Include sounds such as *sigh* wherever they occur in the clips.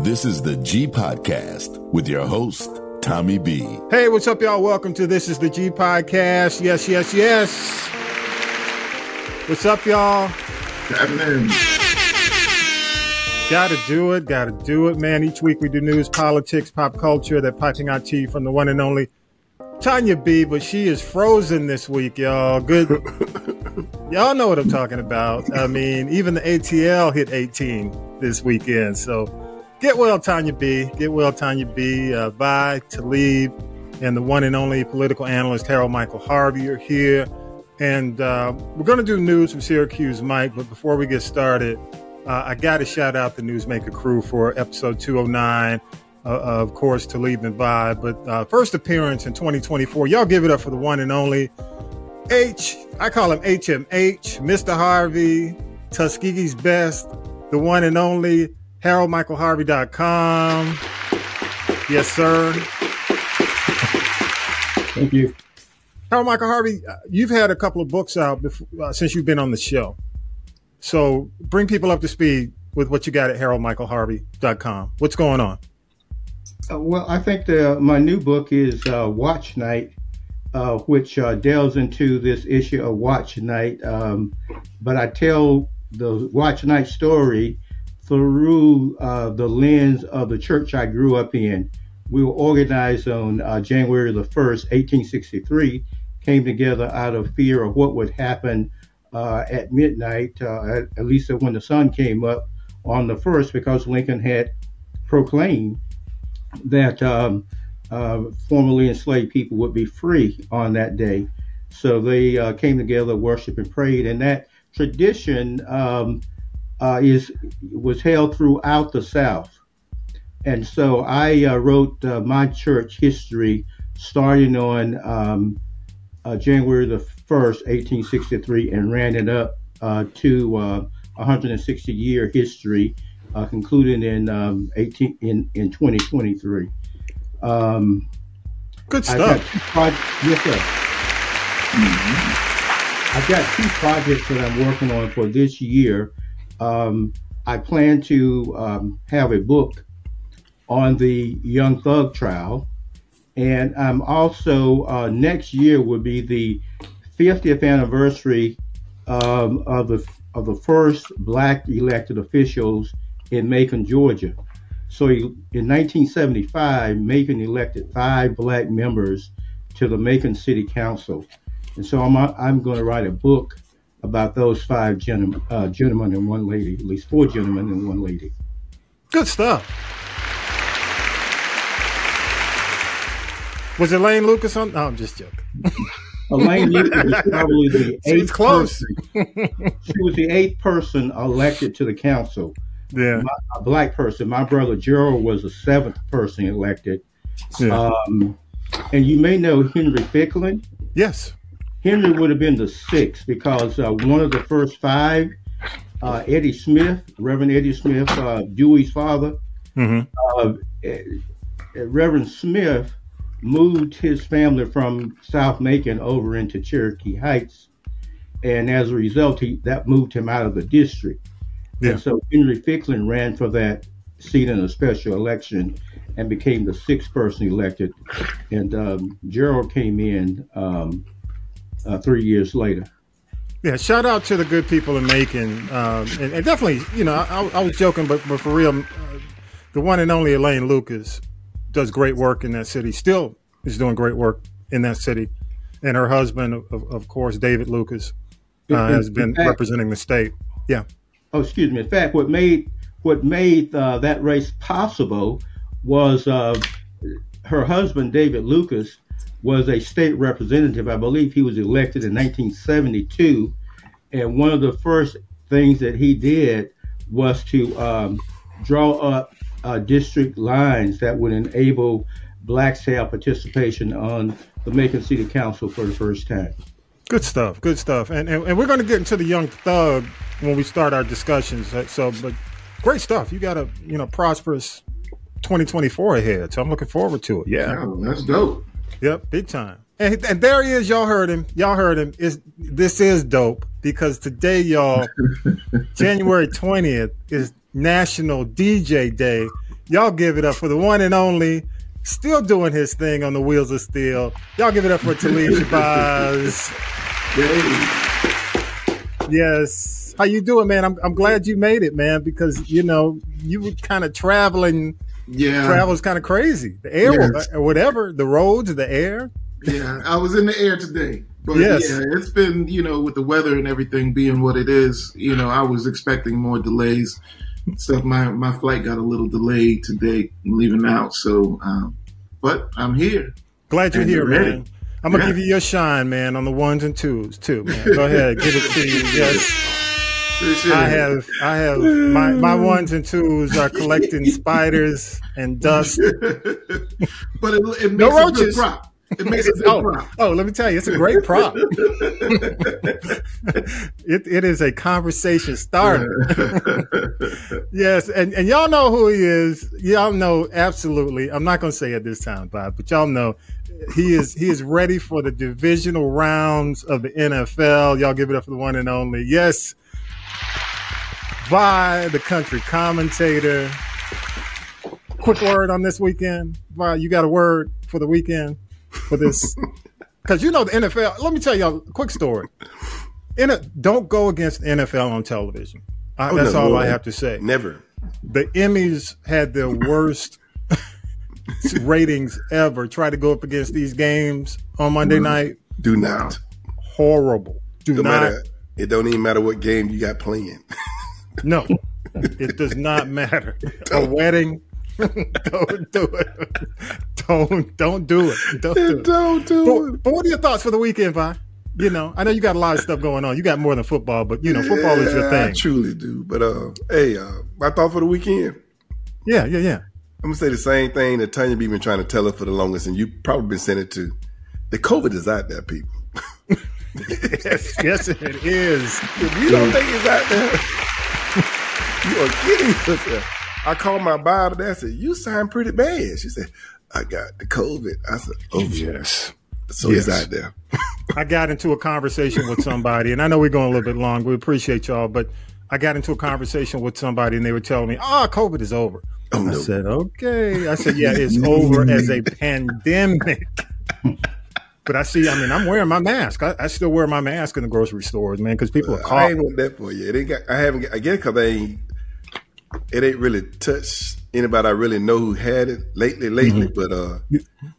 This is the G Podcast with your host, Tommy B. Hey, what's up, y'all? Welcome to This is the G Podcast. Yes, yes, yes. What's up, y'all? Happening. Gotta do it, gotta do it, man. Each week we do news, politics, pop culture, that piping out to you from the one and only Tanya B, but she is frozen this week, y'all. Good. *laughs* y'all know what I'm talking about. I mean, even the ATL hit 18 this weekend. So get well, Tanya B. Get well, Tanya B. Uh, bye, Talib, and the one and only political analyst, Harold Michael Harvey, are here. And uh, we're going to do news from Syracuse Mike, but before we get started, uh, I got to shout out the Newsmaker crew for episode 209 uh, of course, Talib and Vibe. But uh, first appearance in 2024. Y'all give it up for the one and only H. I call him HMH, Mr. Harvey, Tuskegee's best, the one and only HaroldMichaelHarvey.com. Yes, sir. Thank you. Harold Michael Harvey, uh, you've had a couple of books out before, uh, since you've been on the show. So bring people up to speed with what you got at HaroldMichaelHarvey.com. What's going on? Uh, well, I think the, my new book is uh, Watch Night, uh, which uh, delves into this issue of Watch Night. Um, but I tell the Watch Night story through uh, the lens of the church I grew up in. We were organized on uh, January the 1st, 1863, came together out of fear of what would happen at midnight, at, at least when the sun came up on the 1st, because Lincoln had proclaimed that um, uh, formerly enslaved people would be free on that day. So they uh, came together, worshiped and prayed, and that tradition um, uh, is was held throughout the South. And so I uh, wrote uh, my church history starting on um, uh, January the 1st, 1863, and ran it up to 160 year history uh, concluding in um, 18 in in 2023. Um, Good stuff. yes, sir. Mm-hmm. I've got two projects that I'm working on for this year. Um, I plan to um, have a book on the Young Thug trial, and I'm also uh, next year will be the 50th anniversary um, of the of the first black elected officials in Macon, Georgia. So in 1975, Macon elected five black members to the Macon City Council. And so I'm, I'm going to write a book about those five gentlemen, uh, gentlemen and one lady, at least four gentlemen and one lady. Good stuff. Was Elaine Lucas on? No, I'm just joking. Elaine Lucas was *laughs* probably the eighth She's close. Person. she was the eighth person elected to the council. Yeah. My, a black person. My brother Gerald was the seventh person elected. Yeah. Um, and you may know Henry Ficklin. Yes. Henry would have been the sixth because uh, one of the first five, uh, Eddie Smith, Reverend Eddie Smith, uh, Dewey's father, mm-hmm. Uh, eh, Reverend Smith moved his family from South Macon over into Cherokee Heights, and as a result, he that moved him out of the district. Yeah. And so Henry Ficklin ran for that seat in a special election and became the sixth person elected. And um, Gerald came in um, uh, three years later. Yeah, shout out to the good people in Macon, um, and, and, definitely, you know, I, I, was joking, but but for real, uh, the one and only Elaine Lucas does great work in that city. Still is doing great work in that city, and her husband, of, of course, David Lucas, uh, has been fact, representing the state. Yeah oh, excuse me. In fact, what made what made uh, that race possible was uh, her husband, David Lucas, was a state representative. I believe he was elected in 1972, and one of the first things that he did was to um, draw up uh, district lines that would enable blacks to have participation on the Macon City Council for the first time. Good stuff. Good stuff. And, and, and we're going to get into the young thug when we start our discussions. So, but great stuff. You got a you know prosperous 2024 ahead. So I'm looking forward to it. Yeah, yeah that's dope. Yep, big time. And, and there he is. Y'all heard him. Y'all heard him. Is this is dope because today, y'all, *laughs* January 20th is National DJ Day. Y'all give it up for the one and only, still doing his thing on the wheels of steel. Y'all give it up for Talib Shabazz. *laughs* Yes. How you doing, man? I'm I'm glad you made it, man, because you know, you were kind of traveling. Yeah. Travel's kind of crazy. The air Yes. or whatever, the roads, the air. Yeah. I was in the air today. But Yes. yeah, it's been, you know, with the weather and everything being what it is, you know, I was expecting more delays. Stuff my my flight got a little delayed today leaving out, so um, but I'm here. Glad you're And here, ready. man. I'm gonna Yeah. give you your shine, man, on the ones and twos too, man. Go ahead, give it to you. Yes. Appreciate I have I have my, my ones and twos are collecting spiders and dust. *laughs* but it, it No makes a good prop. It makes a *laughs* good Oh, prop. oh, let me tell you, it's a great prop. *laughs* it, it is a conversation starter. yes, and, and y'all know who he is. Y'all know absolutely. I'm not going to say it this time, Bob, but y'all know he is he is ready for the divisional rounds of the NFL. Y'all give it up for the one and only. Yes, by the country commentator. Quick word on this weekend. Vi, you got a word for the weekend for this? *laughs* Because you know the NFL. Let me tell y'all a quick story. In a, don't go against NFL on television. I, Oh, that's no, all no, I have to say. Never. The Emmys had their worst *laughs* ratings ever. Try to go up against these games on Monday night. Do not. Horrible. Do No not. matter. It don't even matter what game you got playing. *laughs* No, it does not matter. *laughs* A wedding. *laughs* don't do it. Don't don't do it. Don't do it. don't do But, but what are your thoughts for the weekend, Vi? You know, I know you got a lot of stuff going on. You got more than football, but you know, football is your thing. I truly do. But uh, hey, uh, my thought for the weekend. Yeah, yeah, yeah. I'm gonna say the same thing that Tanya B been trying to tell her for the longest, and you probably been saying it too. The COVID is out there, people. *laughs* Yes, yes, it is. If you don't think it's out there, *laughs* you are kidding yourself. I called my buyer today. I said, "You sound pretty bad." She said, "I got the COVID." I said, "Oh yes." So Yes. out there. I got into a conversation with somebody, and I know we're going a little bit long. We appreciate y'all, but I got into a conversation with somebody, and they were telling me, "Ah, COVID is over." Oh I said, "Okay." I said, "Yeah, *laughs* it's over as a pandemic." But I see. I mean, I'm wearing my mask. I, I still wear my mask in the grocery stores, man, because people are I ain't want that for you. It got, I haven't. I guess because ain't. It ain't really touched anybody I really know who had it lately. Lately, but uh,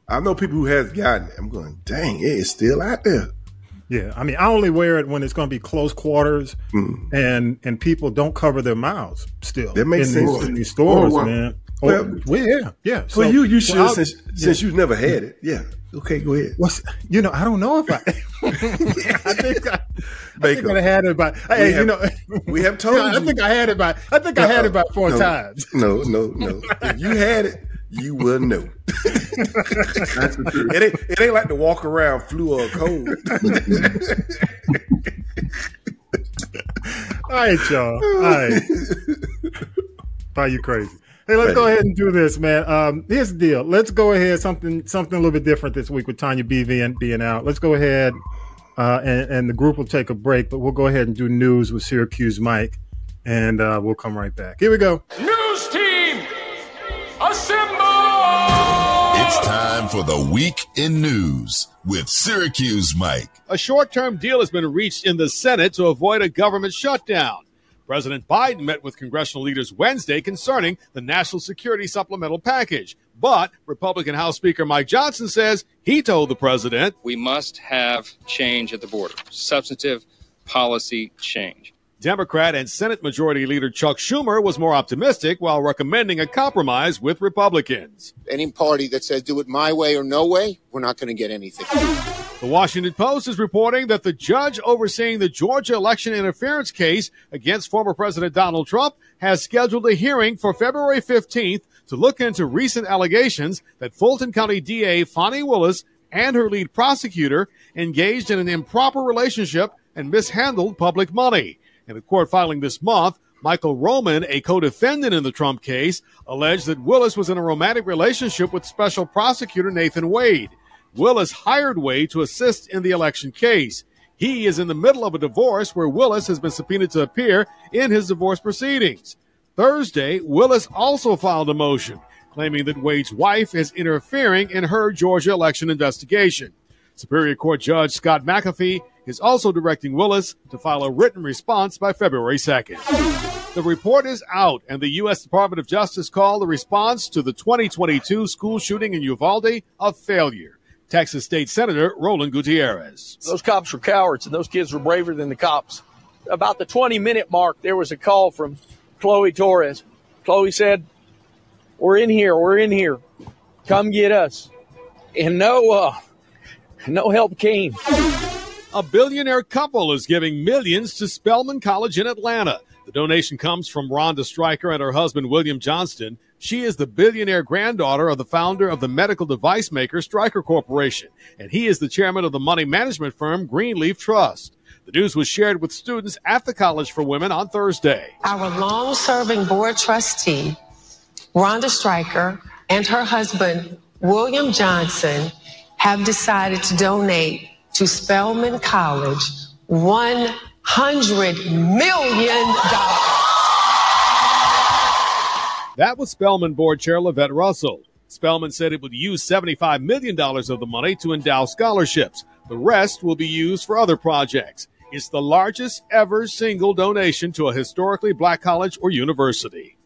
I know people who has gotten it. I'm going, dang, it is still out there. Yeah, I mean, I only wear it when it's going to be close quarters, Mm. and and people don't cover their mouths still. That makes in sense. These, in these stores, man. Well- oh, well, yeah, yeah. So, well, you you should well, since since you've never had it. Yeah. Okay, go ahead. What's you know? I don't know if I. *laughs* *laughs* I think I, I think I had it by. Hey, you know, we have told *laughs* I you. think I had it by. I think I had it about four no, times. No, no, no. if you had it, you will know. That's the truth. It ain't it ain't like to walk around flu or cold. All right, y'all. All right. Are you crazy? Hey, let's go ahead and do this, man. Um, here's the deal. Let's go ahead something something a little bit different this week with Tanya B being, being out. Let's go ahead uh, and, and the group will take a break, but we'll go ahead and do news with Syracuse Mike, and uh, we'll come right back. Here we go. News team, assemble! It's time for the week in news with Syracuse Mike. A short term deal has been reached in the Senate to avoid a government shutdown. President Biden met with congressional leaders Wednesday concerning the national security supplemental package. But Republican House Speaker Mike Johnson says he told the president we must have change at the border, substantive policy change. Democrat and Senate Majority Leader Chuck Schumer was more optimistic while recommending a compromise with Republicans. any party that says do it my way or no way, we're not going to get anything. The Washington Post is reporting that the judge overseeing the Georgia election interference case against former President Donald Trump has scheduled a hearing for February 15th to look into recent allegations that Fulton County DA Fani Willis and her lead prosecutor engaged in an improper relationship and mishandled public money. In a court filing this month, Michael Roman, a co-defendant in the Trump case, alleged that Willis was in a romantic relationship with special prosecutor Nathan Wade. Willis hired Wade to assist in the election case. He is in the middle of a divorce where Willis has been subpoenaed to appear in his divorce proceedings. Thursday, Willis also filed a motion claiming that Wade's wife is interfering in her Georgia election investigation. Superior Court Judge Scott McAfee is also directing Willis to file a written response by February 2nd. The report is out, and the U.S. Department of Justice called the response to the 2022 school shooting in Uvalde a failure. Texas State Senator Roland Gutierrez. Those cops were cowards, and those kids were braver than the cops. About the 20 minute mark, there was a call from Chloe Torres. Chloe said, We're in here, we're in here. Come get us. And no, uh, no help came. A billionaire couple is giving millions to Spelman College in Atlanta. The donation comes from Rhonda Stryker and her husband, William Johnston. She is the billionaire granddaughter of the founder of the medical device maker Stryker Corporation, and he is the chairman of the money management firm Greenleaf Trust. The news was shared with students at the College for Women on Thursday. Our long serving board trustee, Rhonda Stryker, and her husband, William Johnston, have decided to donate to Spelman College $100 million. That was Spelman Board Chair Lavette Russell. Spelman said it would use $75 million of the money to endow scholarships. The rest will be used for other projects. It's the largest ever single donation to a historically black college or university.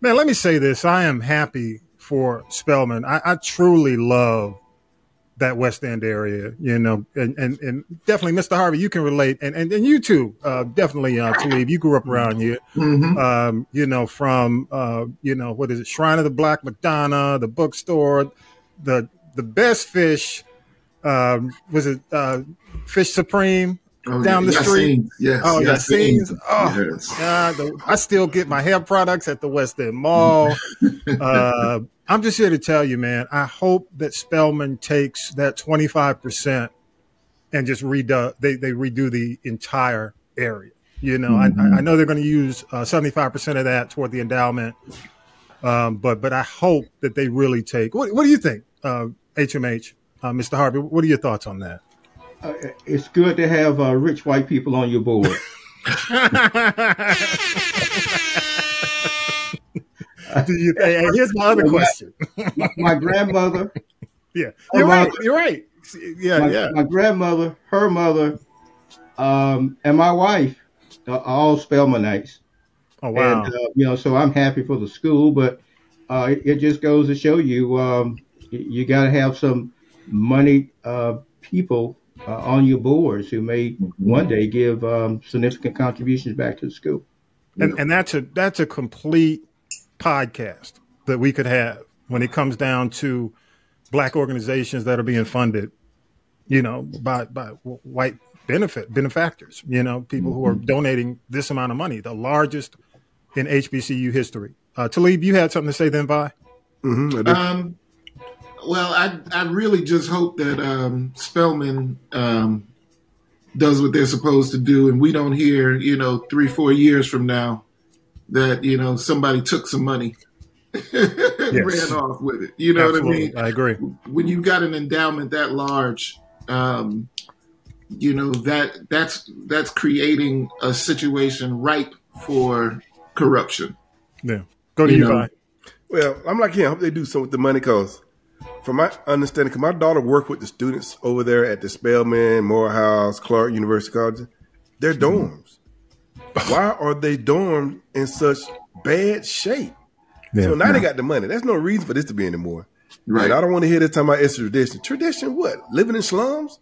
Man, let me say this. I am happy for Spelman. I, I truly love that West End area, you know, and, and, and definitely Mr. Harvey, you can relate. And, and, and you too, uh, definitely, uh, Talib, you grew up around here, Mm-hmm. um, you know, from, uh, you know, what is it? Shrine of the Black Madonna, the bookstore, the, the best fish, um, was it, uh, Fish Supreme Oh, down the yeah, street? Yes, Oh, Yassine's. Yassine's. Oh, Yes. God, the- I still get my hair products at the West End Mall. *laughs* uh, I'm just here to tell you, man. I hope that Spelman takes that 25 percent and just redo. They they redo the entire area. You know, I, I know they're going to use 75 percent of that toward the endowment, um, but but I hope that they really take. What What do you think, uh, HMH, uh, Mr. Harvey? What are your thoughts on that? Uh, it's good to have uh, rich white people on your board. *laughs* *laughs* Do you, hey, hey, here's my other question. my, my grandmother, *laughs* Yeah, you're my- right. You're right. Yeah, my, yeah. my grandmother, her mother, um, and my wife are all Spelmanites. Oh wow. And, uh, you know, so I'm happy for the school, but uh, it, it just goes to show you um, y- you got to have some money uh, people uh, on your boards who may one day give um, significant contributions back to the school. and and that's a that's a complete podcast that we could have when it comes down to black organizations that are being funded, you know, by by white benefit benefactors, you know, people who are donating this amount of money, the largest in HBCU history. Uh, Talib, you had something to say then, Vi? Mm-hmm. Um, well, I I really just hope that um, Spelman um, does what they're supposed to do, and we don't hear, you know, three four years from now that you know somebody took some money *laughs* and ran off with it. You know Absolutely. what I mean? I agree. When you've got an endowment that large, um, you know that that's that's creating a situation ripe for corruption. Yeah. Go to You you, know, Well, I'm like yeah I hope they do something with the money because, from my understanding, because my daughter worked with the students over there at the Spelman, Morehouse, Clark University College. They're dorms. Why are they dorms in such bad shape? so now they got the money. There's no reason for this to be anymore. Right. And I don't want to hear this time about it's a tradition. Tradition what? Living in slums?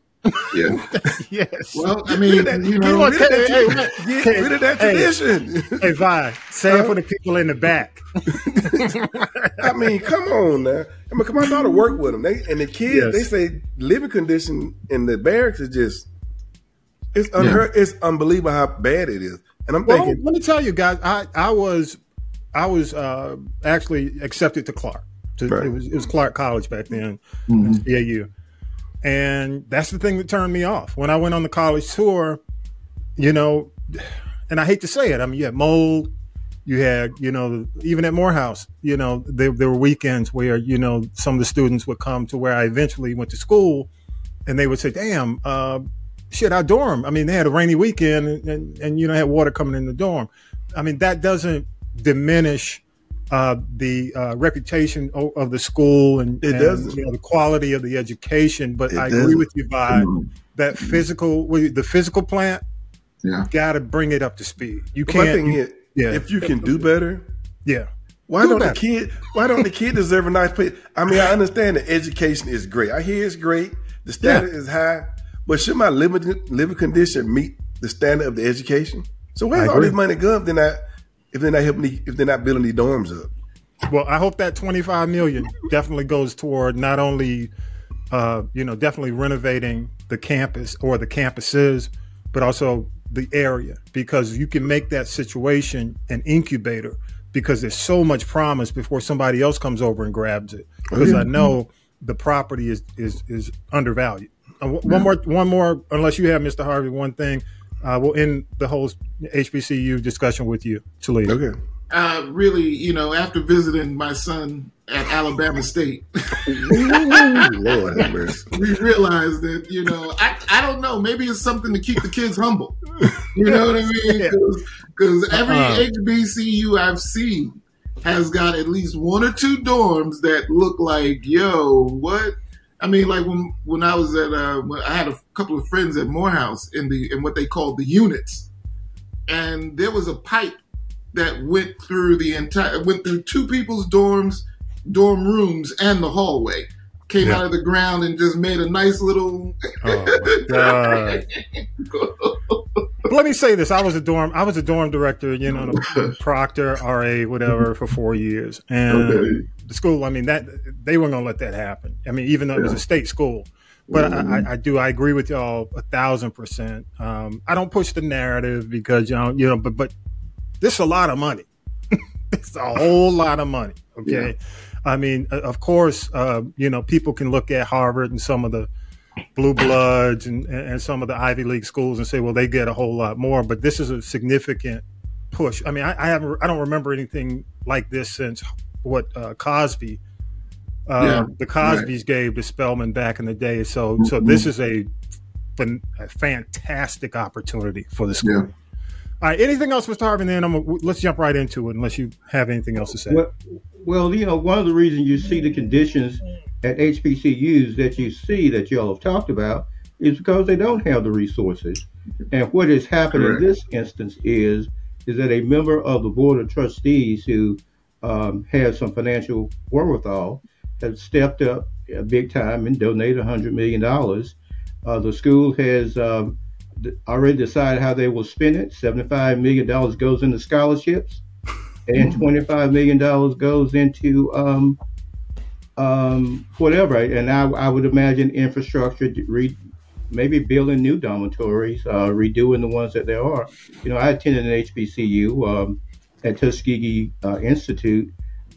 Yeah. *laughs* yes. Well, I mean, Get you rid know, of that, Hey, hey, get hey, rid of that tradition. Hey, Vi, say it for the people in the back. *laughs* *laughs* I mean, come on now. I mean, 'cause my daughter worked with them, they, and the kids. Yes. They say living condition in the barracks is just it's unheard. It's unbelievable how bad it is. And I'm Well, thinking, let me tell you guys, I, I was I was uh, actually accepted to Clark. To, Right. it, was, it was Clark College back then, BAU, and that's the thing that turned me off when I went on the college tour. You know, and I hate to say it. I mean, you had mold. You had, you know, even at Morehouse, you know, there, there were weekends where, you know, some of the students would come to where I eventually went to school and they would say, damn, uh, shit, our dorm. I mean, they had a rainy weekend and, and, and you know, had water coming in the dorm. I mean, that doesn't diminish uh, the uh, reputation of, of the school and, It and, doesn't. you know the quality of the education. But It I agree doesn't. with you, Vi. That physical, the physical plant, Yeah. got to bring it up to speed. You But can't. thing you- is, yeah. if you can do better, yeah. why Do don't better. the kid? Why don't the kid deserve a nice place? I mean, I understand that education is great. I hear it's great. The standard is high, but should my living living condition meet the standard of the education? So where's all this money go if they're not if they're not helping the, if they're not building these dorms up? Well, I hope that 25 million definitely goes toward not only, uh, you know, definitely renovating the campus or the campuses, but also the area because you can make that situation an incubator because there's so much promise before somebody else comes over and grabs it. Because yeah. I know the property is is is undervalued. Uh, w- One more, one more. Unless you have Mr. Harvey, one thing. Uh, we'll end the whole HBCU discussion with you, Toledo. Okay. Uh, really, you know, after visiting my son at Alabama State, Lord have mercy. *laughs* we realized that you know I, I don't know maybe it's something to keep the kids humble you know what i mean because every Uh-huh. hbcu i've seen has got at least one or two dorms that look like yo what i mean like when when i was at uh i had a couple of friends at morehouse in the in what they called the units and there was a pipe that went through the entire went through two people's dorms dorm rooms and the hallway came Yeah. out of the ground and just made a nice little Oh my god! *laughs* Let me say this: I was a dorm, I was a dorm director, you know, *laughs* Proctor, RA, whatever, for four years, and Okay. The school. I mean, that they weren't going to let that happen. I mean, even though it was a state school, but I, I, I do, I agree with y'all a thousand percent. Um, I don't push the narrative because you know, you know, but but this is a lot of money. *laughs* it's a whole lot of money. *laughs* Okay. I mean, of course, uh, you know, people can look at Harvard and some of the blue bloods and, and some of the Ivy League schools and say, well, they get a whole lot more, but this is a significant push. I mean, I, I haven't, I don't remember anything like this since what uh, Cosby, uh, Yeah, the Cosbys gave to Spelman back in the day. So, so this is a, a fantastic opportunity for the school. Yeah. All right. Anything else, Mr. Harvey? Then I'm gonna, let's jump right into it, unless you have anything else to say. Well, well, you know, one of the reasons you see the conditions at HBCUs that you see that y'all have talked about is because they don't have the resources. And what has happened Correct. in this instance is is that a member of the board of trustees who um, has some financial wherewithal has stepped up uh, big time and donated $100 million. Uh, the school has um, already decided how they will spend it. $75 million goes into scholarships *laughs* and $25 million goes into um, um, whatever. And I, I would imagine infrastructure, re, maybe building new dormitories, uh, redoing the ones that there are. You know, I attended an HBCU um, at Tuskegee uh, Institute.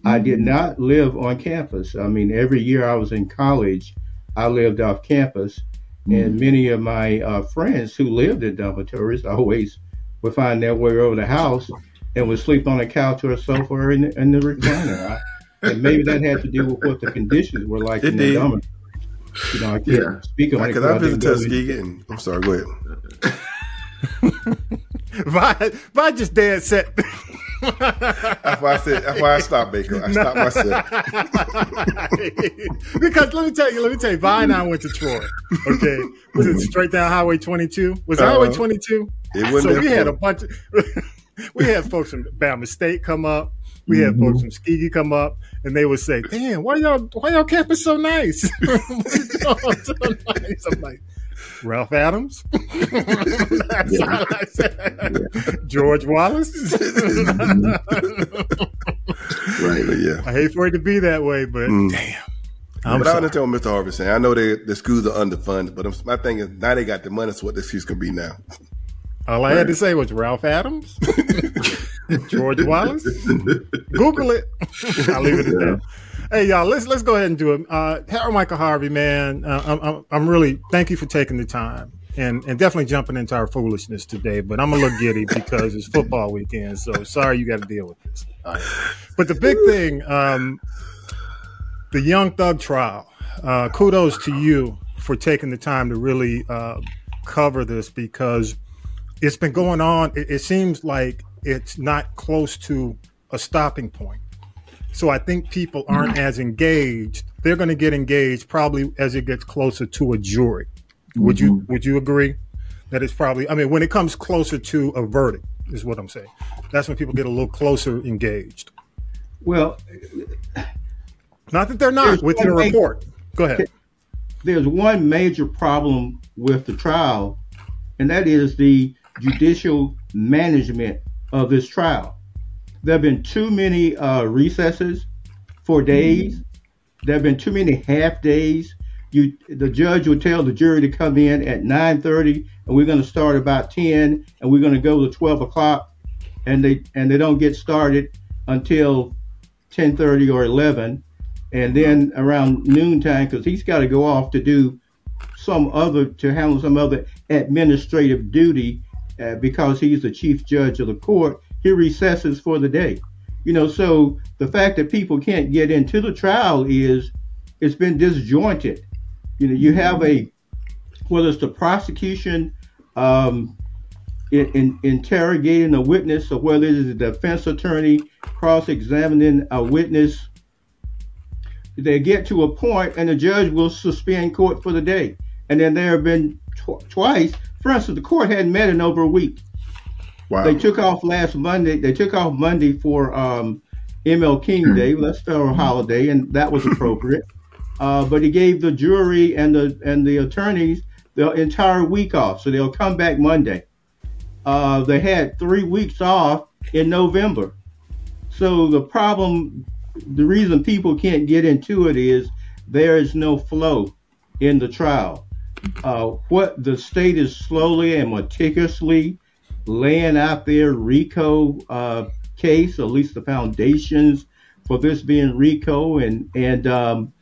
I did not live on campus. I mean, every year I was in college, I lived off campus. And many of my uh, friends who lived in dormitories always would find their way over the house and would sleep on a couch or a sofa or in, in the recliner. I, and maybe that had to do with what the conditions were like It in the did. dormitories. You know, I can't Yeah. speak on it. Because I didn't visited Tuskegee, and I'm sorry. Go ahead. *laughs* Vi, Vi just dead set. That's why I said. That's why I stopped, Baker. I stopped myself. *laughs* because let me tell you, let me tell you, Vi and I went to Troy. Okay, was it straight down Highway 22? Was it Uh-huh. Highway 22? It wasn't So we had a bunch. Of, *laughs* we had folks from Bama State come up. We had folks from Skegee come up, and they would say, "Damn, why y'all why y'all campus so nice?" *laughs* so nice. I'm like. Ralph Adams, *laughs* I said. George Wallace. *laughs* right But yeah. I hate for it to be that way, but Mm. damn. I'm but I sorry. understand what Mr. Harvey saying. I know they, the schools are underfunded, but I'm, my thing is now they got the money, so what the excuse can be now. All I had to say was Ralph Adams, *laughs* George Wallace. Google it. I'll leave it at that. Hey y'all, let's let's go ahead and do it. Uh, Harold Michael Harvey, man, uh, I'm, I'm I'm really thank you for taking the time and and definitely jumping into our foolishness today. But I'm a little giddy *laughs* because it's football weekend, so sorry you got to deal with this. Right. But the big thing, um, the Young Thug trial. Uh, kudos to you for taking the time to really uh, cover this because it's been going on. It, it seems like it's not close to a stopping point. So I think people aren't mm-hmm. as engaged. They're going to get engaged probably as it gets closer to a jury. Would you mm-hmm. would you agree that it's probably I mean when it comes closer to a verdict is what I'm saying. That's when people get a little closer engaged. Well, not that they're not with your report. Go ahead. there's one major problem with the trial, and that is the judicial management of this trial. There have been too many uh, recesses for days. There have been too many half days. You, the judge will tell the jury to come in at 9:30, and we're going to start about 10, and we're going to go to 12 o'clock, and they and they don't get started until 10:30 or 11, and then around noontime because he's got to go off to do some other to handle some other administrative duty uh, because he's the chief judge of the court. He recesses for the day, you know. So the fact that people can't get into the trial is it's been disjointed. You know, you have a whether it's the prosecution um, in, in, interrogating a witness or whether it is the defense attorney cross-examining a witness they get to a point and the judge will suspend court for the day. And then there have been tw- twice, for instance, the court hadn't met in over a week. Wow. They took off last Monday. They took off Monday for um, ML King Day. Well, that's federal holiday, and that was appropriate. *laughs* uh, but he gave the jury and the and the attorneys the entire week off, so they'll come back Monday. Uh, they had three weeks off in November. So the problem, the reason people can't get into it is there is no flow in the trial. Uh, what the state is slowly and meticulously laying out their RICO uh, case, at least the foundations for this being RICO, and and um,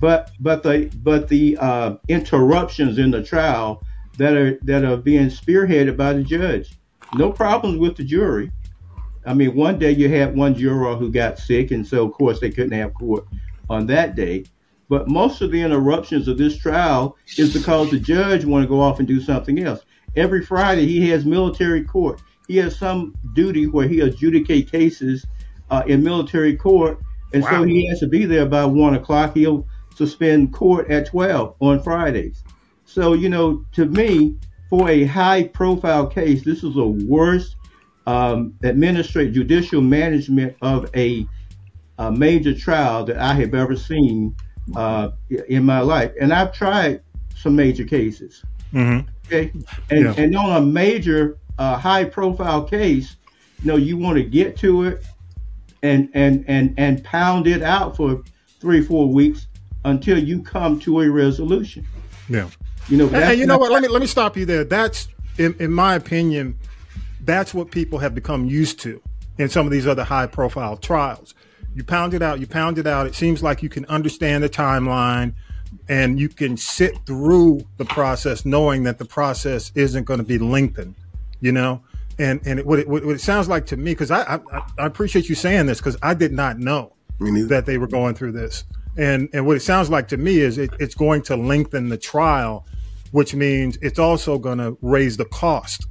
but but the but the uh, interruptions in the trial that are that are being spearheaded by the judge. No problems with the jury. I mean, one day you had one juror who got sick, and so of course they couldn't have court on that day. But most of the interruptions of this trial is because the judge want to go off and do something else. Every Friday he has military court. He has some duty where he adjudicate cases uh, in military court, and so he has to be there by one o'clock. He'll suspend court at twelve on Fridays. So you know, to me, for a high-profile case, this is the worst um, administrative judicial management of a, a major trial that I have ever seen uh, in my life. And I've tried some major cases. Mm-hmm. Okay, and Yeah. and on a major uh, high-profile case, you know, you want to get to it and and and and pound it out for three four weeks until you come to a resolution. Yeah. You know, And, and you know what? Let me let me stop you there. That's in, in my opinion, that's what people have become used to in some of these other high profile trials. You pound it out, you pound it out. It seems like you can understand the timeline and you can sit through the process knowing that the process isn't going to be lengthened, you know? And and it, what, it, what it sounds like to me, because I, I I appreciate you saying this because I did not know that they were going through this. And and what it sounds like to me is it, it's going to lengthen the trial, which means it's also going to raise the cost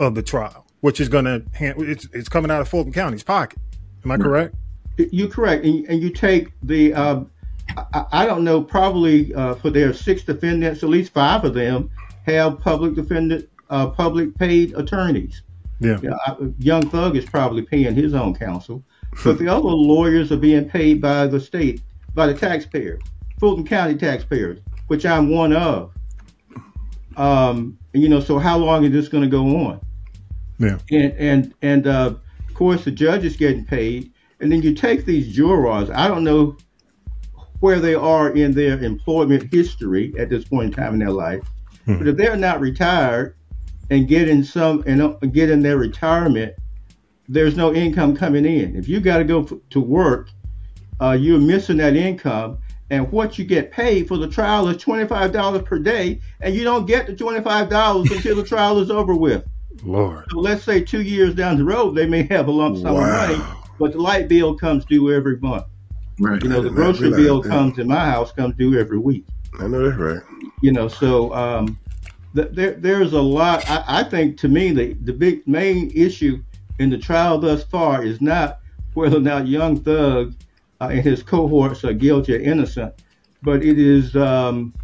of the trial, which is going to it's it's coming out of Fulton County's pocket. Am I correct? You're correct, and, and you take the. Um, I, I don't know. Probably uh, for their six defendants, at least five of them have public defendant, uh, public paid attorneys. Yeah. Yeah, I- Young Thug is probably paying his own counsel, *laughs* but the other lawyers are being paid by the state, by the taxpayers, Fulton County taxpayers, which I'm one of. Um, you know, so how long is this going to go on? Yeah. and and and uh, of course the judge is getting paid, and then you take these jurors. I don't know where they are in their employment history at this point in time in their life, but if they're not retired and getting some and uh, getting their retirement, there's no income coming in. If you got to go f- to work, uh, you're missing that income. And what you get paid for the trial is $25 per day, and you don't get the $25 *laughs* until the trial is over with. Lord. So let's say two years down the road, they may have a lump sum Wow. of money, but the light bill comes due every month. Right. You know, the grocery realize bill comes in my house comes due every week. I know that's right. You know, so um, th- there there's a lot. I, I think to me the the big main issue in the trial thus far is not whether or not Young Thug uh, and his cohorts are guilty or innocent, but it is um,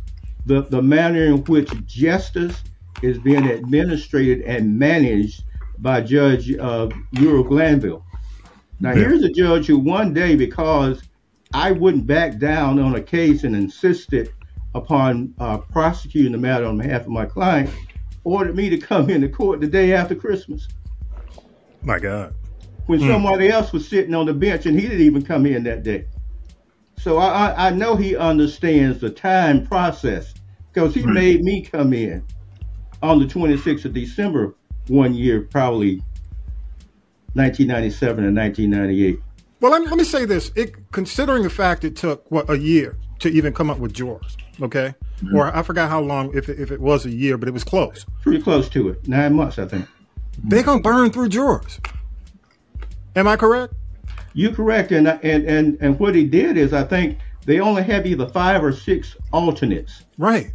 the the manner in which justice is being administered and managed by Judge uh, Ural Glanville. Now, Yeah. here's a judge who one day, because I wouldn't back down on a case and insisted upon uh, prosecuting the matter on behalf of my client, ordered me to come into court the day after Christmas My God. when Hmm. somebody else was sitting on the bench and he didn't even come in that day. So I, I, I know he understands the time process because he Right. made me come in on the 26th of December one year, probably 1997 and 1998. Well, let me, let me say this. It, considering the fact it took, what, a year to even come up with Jaws, okay? Or I forgot how long, if it, if it was a year, but it was close. Pretty close to it. Nine months, I think. They're going to burn through Jaws. Am I correct? You're correct, and and and and what he did is, I think they only have either five or six alternates. Right.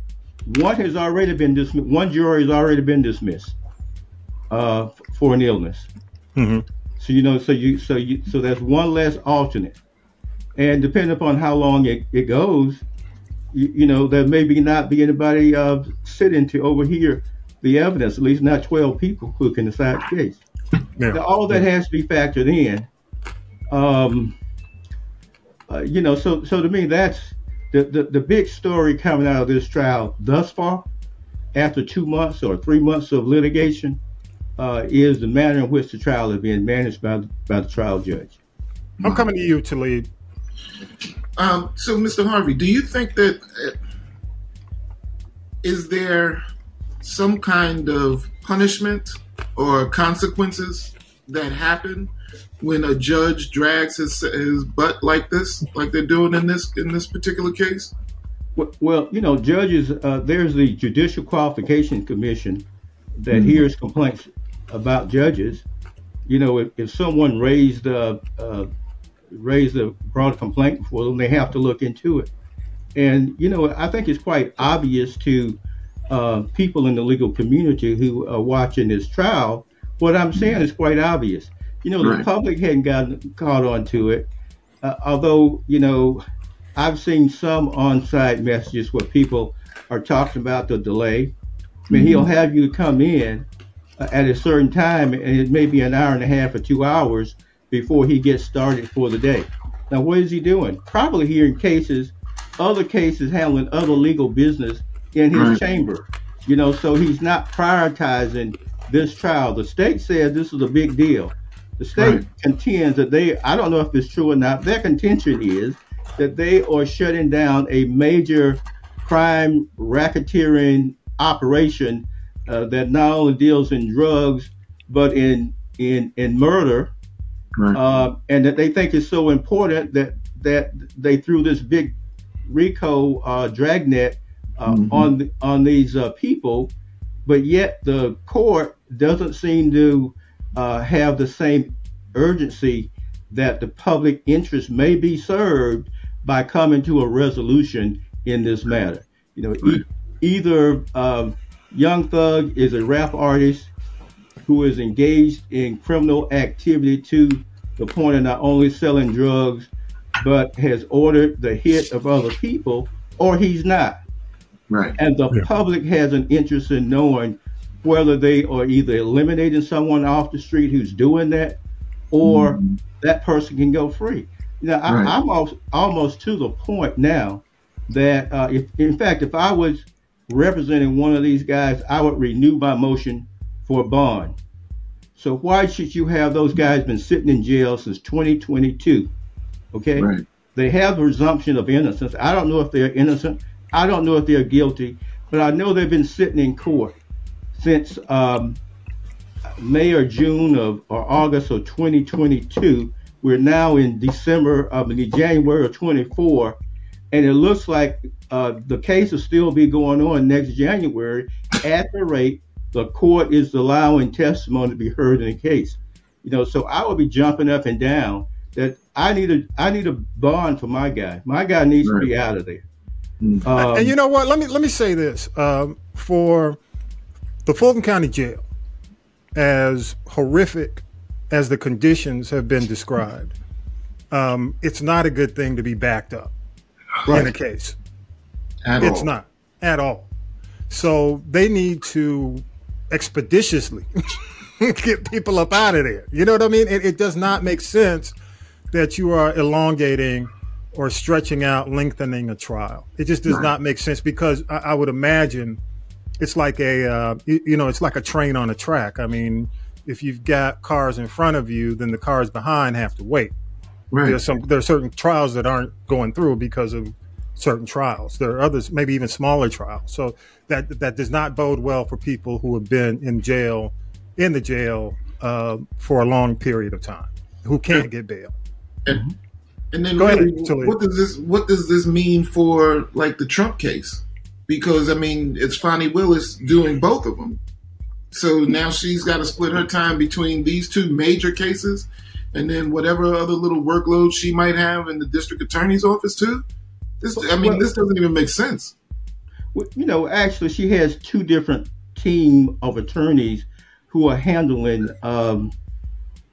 One has already been dismissed. One jury has already been dismissed uh, for an illness. Mm-hmm. So you know, so you so you so there's one less alternate, and depending upon how long it, it goes, you, you know, there may be not be anybody uh, sitting to overhear the evidence. At least not 12 people who can decide the case. Yeah. Now, all that has to be factored in. Um, uh, you know, so so to me, that's the, the the big story coming out of this trial thus far. After two months or three months of litigation, uh, is the manner in which the trial is being managed by the, by the trial judge. I'm coming to you, Talib. Um, so, Mr. Harvey, do you think that uh, is there some kind of punishment or consequences that happen when a judge drags his his butt like this, like they're doing in this in this particular case? Well, well, you know, judges, uh, there's the Judicial Qualification Commission that hears complaints about judges. You know, if, if someone raised uh, uh, raised a broad complaint before them, they have to look into it. And you know, I think it's quite obvious to uh, people in the legal community who are watching this trial. What I'm saying is quite obvious. You know, the public hadn't gotten caught on to it, uh, although you know I've seen some on-site messages where people are talking about the delay. I mean, he'll have you come in at a certain time, and it may be an hour and a half or two hours before he gets started for the day. Now, what is he doing? Probably hearing cases, other cases handling other legal business in his Right. chamber. You know, so he's not prioritizing this trial. The state said this is a big deal. The state Right. contends that they, I don't know if it's true or not, their contention is that they are shutting down a major crime racketeering operation uh, that not only deals in drugs but in in in murder, Right. uh, and that they think is so important that that they threw this big RICO uh, dragnet uh, Mhm. on the, on these uh, people, but yet the court doesn't seem to uh, have the same urgency that the public interest may be served by coming to a resolution in this matter. You know, e- either um, Young Thug is a rap artist who is engaged in criminal activity to the point of not only selling drugs, but has ordered the hit of other people, or he's not. Right. And the Yeah. public has an interest in knowing whether they are either eliminating someone off the street who's doing that, or Mhm. that person can go free. Now, I, Right. I'm almost, almost to the point now that, uh, if in fact, if I was representing one of these guys, I would renew my motion for bond. So why should you have those guys been sitting in jail since 2022? Okay, Right. they have the presumption of innocence. I don't know if they're innocent. I don't know if they're guilty, but I know they've been sitting in court since um, May or June of or August of 2022. We're now in December of I mean, January of 24, and it looks like uh, the case will still be going on next January at the rate the court is allowing testimony to be heard in the case. You know, so I will be jumping up and down that I need a I need a bond for my guy. My guy needs to be out of there. Mm. Um, and you know what? Let me let me say this um, for the Fulton County Jail, as horrific as the conditions have been described, um, it's not a good thing to be backed up Right. in a case. At it's all. not at all. So they need to expeditiously *laughs* get people up out of there. You know what I mean? It, it does not make sense that you are elongating or stretching out, lengthening a trial. It just does Right. not make sense because I, I would imagine it's like a uh, you, you know it's like a train on a track. I mean, if you've got cars in front of you, then the cars behind have to wait. Right. There's some there are certain trials that aren't going through because of certain trials. There are others, maybe even smaller trials. So that that does not bode well for people who have been in jail, in the jail uh, for a long period of time, who can't get bail. And, and then ahead, really, Talia. what does this what does this mean for like the Trump case? Because I mean, it's Fani Willis doing both of them. So now she's got to split her time between these two major cases, and then whatever other little workload she might have in the district attorney's office too. This, I mean, Well- this doesn't even make sense. Well, You know, actually, she has two different team of attorneys who are handling um,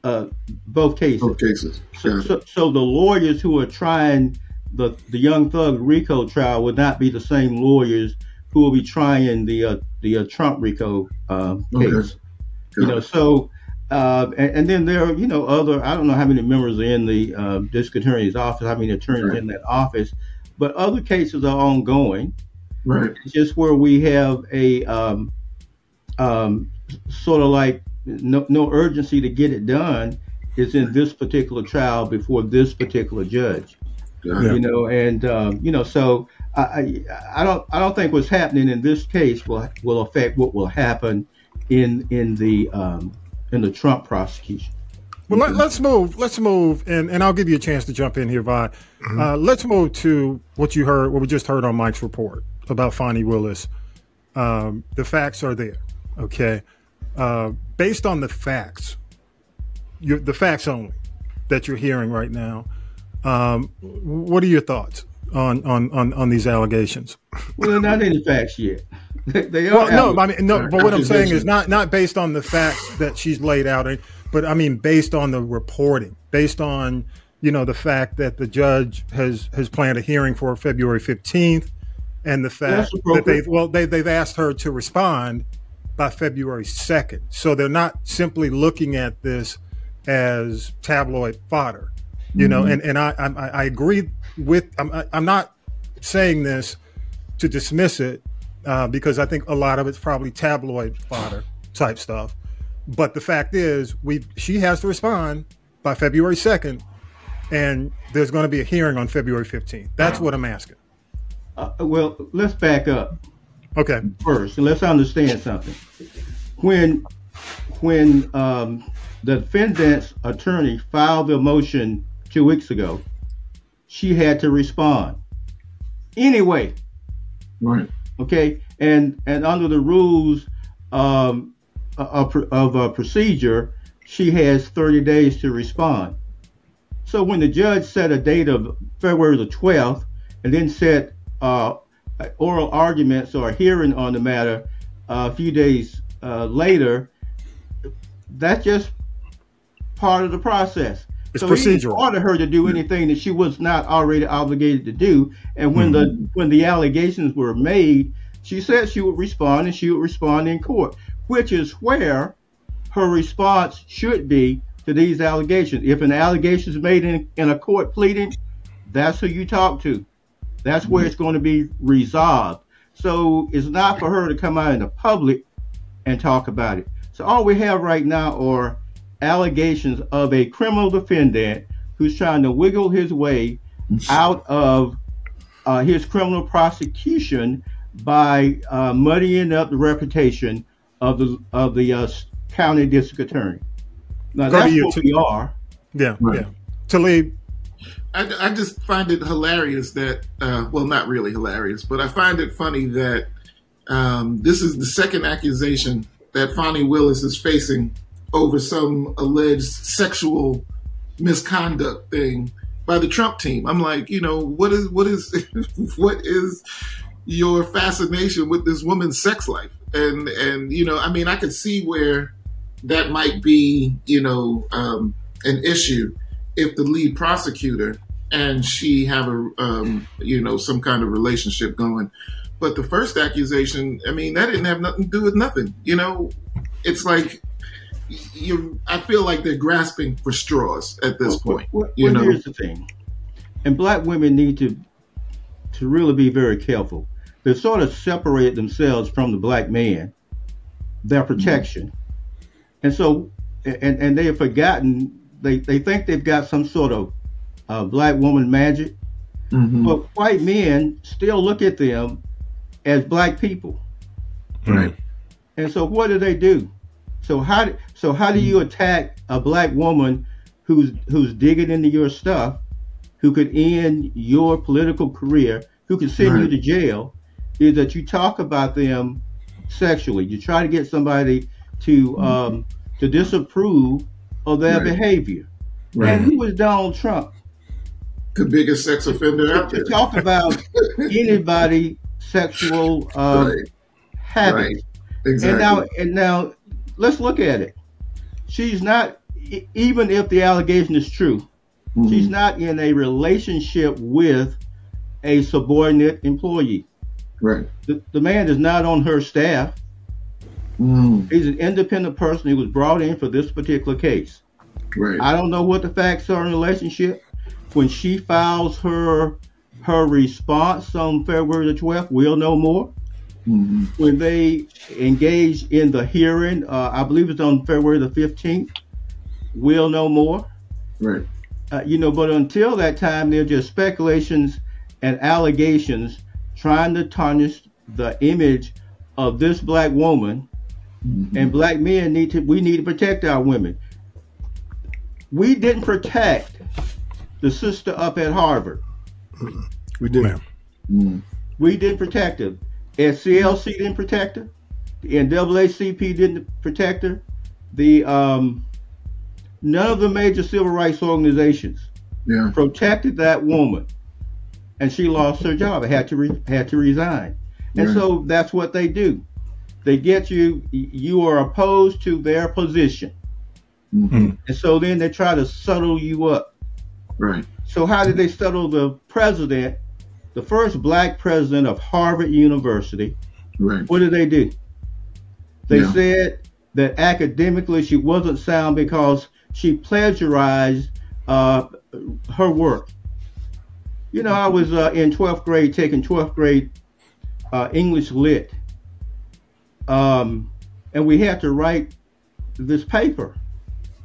uh, both cases. Both cases. So, so, so the lawyers who are trying the the Young Thug RICO trial would not be the same lawyers who will be trying the uh, the uh, Trump RICO uh, Okay. case. You know, so uh, and, and then there are you know other I don't know how many members are in the uh, district attorney's office, how many attorneys are in that office, but other cases are ongoing. Right. It's just where we have a um, um, sort of like no, no urgency to get it done is in this particular trial before this particular judge. Got You know, and um, you know, so I, I I don't I don't think what's happening in this case will will affect what will happen in in the um, in the Trump prosecution. Well, let, let's move. Let's move, and, and I'll give you a chance to jump in here, Vi. Uh, let's move to what you heard, what we just heard on Mike's report about Fani Willis. Um, the facts are there, okay? Uh, based on the facts, you the facts only that you're hearing right now. Um, what are your thoughts on on on, on these allegations? Well, they're not any facts yet. *laughs* they are. Well, no, I mean, no. But what I'm saying is not not based on the facts that she's laid out, but I mean based on the reporting, based on you know the fact that the judge has has planned a hearing for February 15th, and the fact that they well they they've asked her to respond by February 2nd. So they're not simply looking at this as tabloid fodder, you know. Mhm. And and I I, I agree with I'm I- I'm not saying this to dismiss it uh, because I think a lot of it's probably tabloid fodder type stuff. But the fact is, we she has to respond by February second, and there's going to be a hearing on February fifteenth. That's what I'm asking. Uh, well, let's back up. Okay. First, let's understand something. When when um, the defendant's attorney filed the motion two weeks ago, she had to respond. Anyway, Right. okay, and and under the rules um, of, of uh, procedure, she has 30 days to respond. So when the judge set a date of February the 12th, and then set uh, oral arguments or a hearing on the matter uh, a few days uh, later, that's just part of the process. It's so he procedural. order her to do anything that she was not already obligated to do. And when the when the allegations were made, she said she would respond and she would respond in court, which is where her response should be to these allegations. If an allegation is made in, in a court pleading, that's who you talk to. That's where it's going to be resolved. So it's not for her to come out in the public and talk about it. So all we have right now are allegations of a criminal defendant who's trying to wiggle his way out of uh, his criminal prosecution by uh, muddying up the reputation of the of the uh, county district attorney. Now Go that's you, what we are. Yeah, Right. yeah. Talib, I, I just find it hilarious that, uh, well, not really hilarious, but I find it funny that um, this is the second accusation that Fani Willis is facing over some alleged sexual misconduct thing by the Trump team. I'm like, you know, what is what is *laughs* what is your fascination with this woman's sex life? And and you know, I mean, I could see where that might be, you know, um, an issue if the lead prosecutor and she have a um, you know some kind of relationship going. But the first accusation, I mean, that didn't have nothing to do with nothing. You know, it's like you. I feel like they're grasping for straws at this well, point. Well, you well, know, here's the thing, and black women need to to really be very careful. They sort of separate themselves from the black man, their protection, and so and and they have forgotten. They they think they've got some sort of uh, black woman magic, Mhm. but white men still look at them as black people. right? And so what do they do? So how do, so how do you attack a black woman who's who's digging into your stuff, who could end your political career, who could send you to jail? Is that you talk about them sexually? You try to get somebody to um, to disapprove of their Right. behavior. Right. And who was Donald Trump? The biggest sex offender out To there. talk about *laughs* anybody sexual uh, Right. habits. Right. Exactly. And now, and now, let's look at it. She's not, even if the allegation is true, Mhm. she's not in a relationship with a subordinate employee. Right. The, the man is not on her staff. Mm. He's an independent person He was brought in for this particular case. Right. I don't know what the facts are in the relationship. When she files her her response on February the 12th, we'll know more. Mhm. when they engage in the hearing, uh, I believe it's on February the 15th, we'll know more. Right. Uh, you know, but until that time, they're just speculations and allegations trying to tarnish the image of this black woman. And black men need to, we need to protect our women. We didn't protect the sister up at Harvard. We didn't. Mm. We didn't protect her. SCLC didn't protect her. The NAACP didn't protect her. The um, none of the major civil rights organizations Yeah. protected that woman, and she lost her job. Had to re- had to resign. And Right. so that's what they do. They get you. You are opposed to their position, Mhm. and so then they try to settle you up. Right. So how did they settle the president, the first black president of Harvard University? Right. What did they do? They Yeah. said that academically she wasn't sound because she plagiarized uh, her work. You know, I was uh, in 12th grade taking 12th grade uh, English lit, um, and we had to write this paper.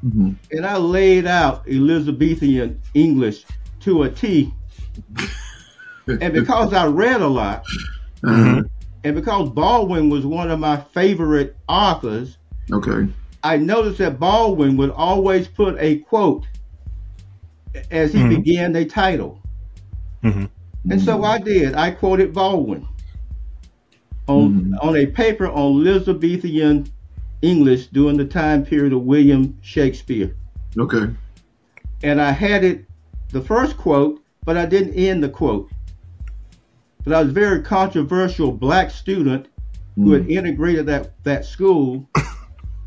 Mhm. And I laid out Elizabethan English to a T. and because I read a lot, Uh-huh. and because Baldwin was one of my favorite authors, Okay. I noticed that Baldwin would always put a quote as he Mhm. began a title. Mhm. And so I did. I quoted Baldwin on on a paper on Elizabethan English during the time period of William Shakespeare. Okay. And I had it the first quote, but I didn't end the quote. But I was a very controversial black student who had integrated that, that school. *laughs*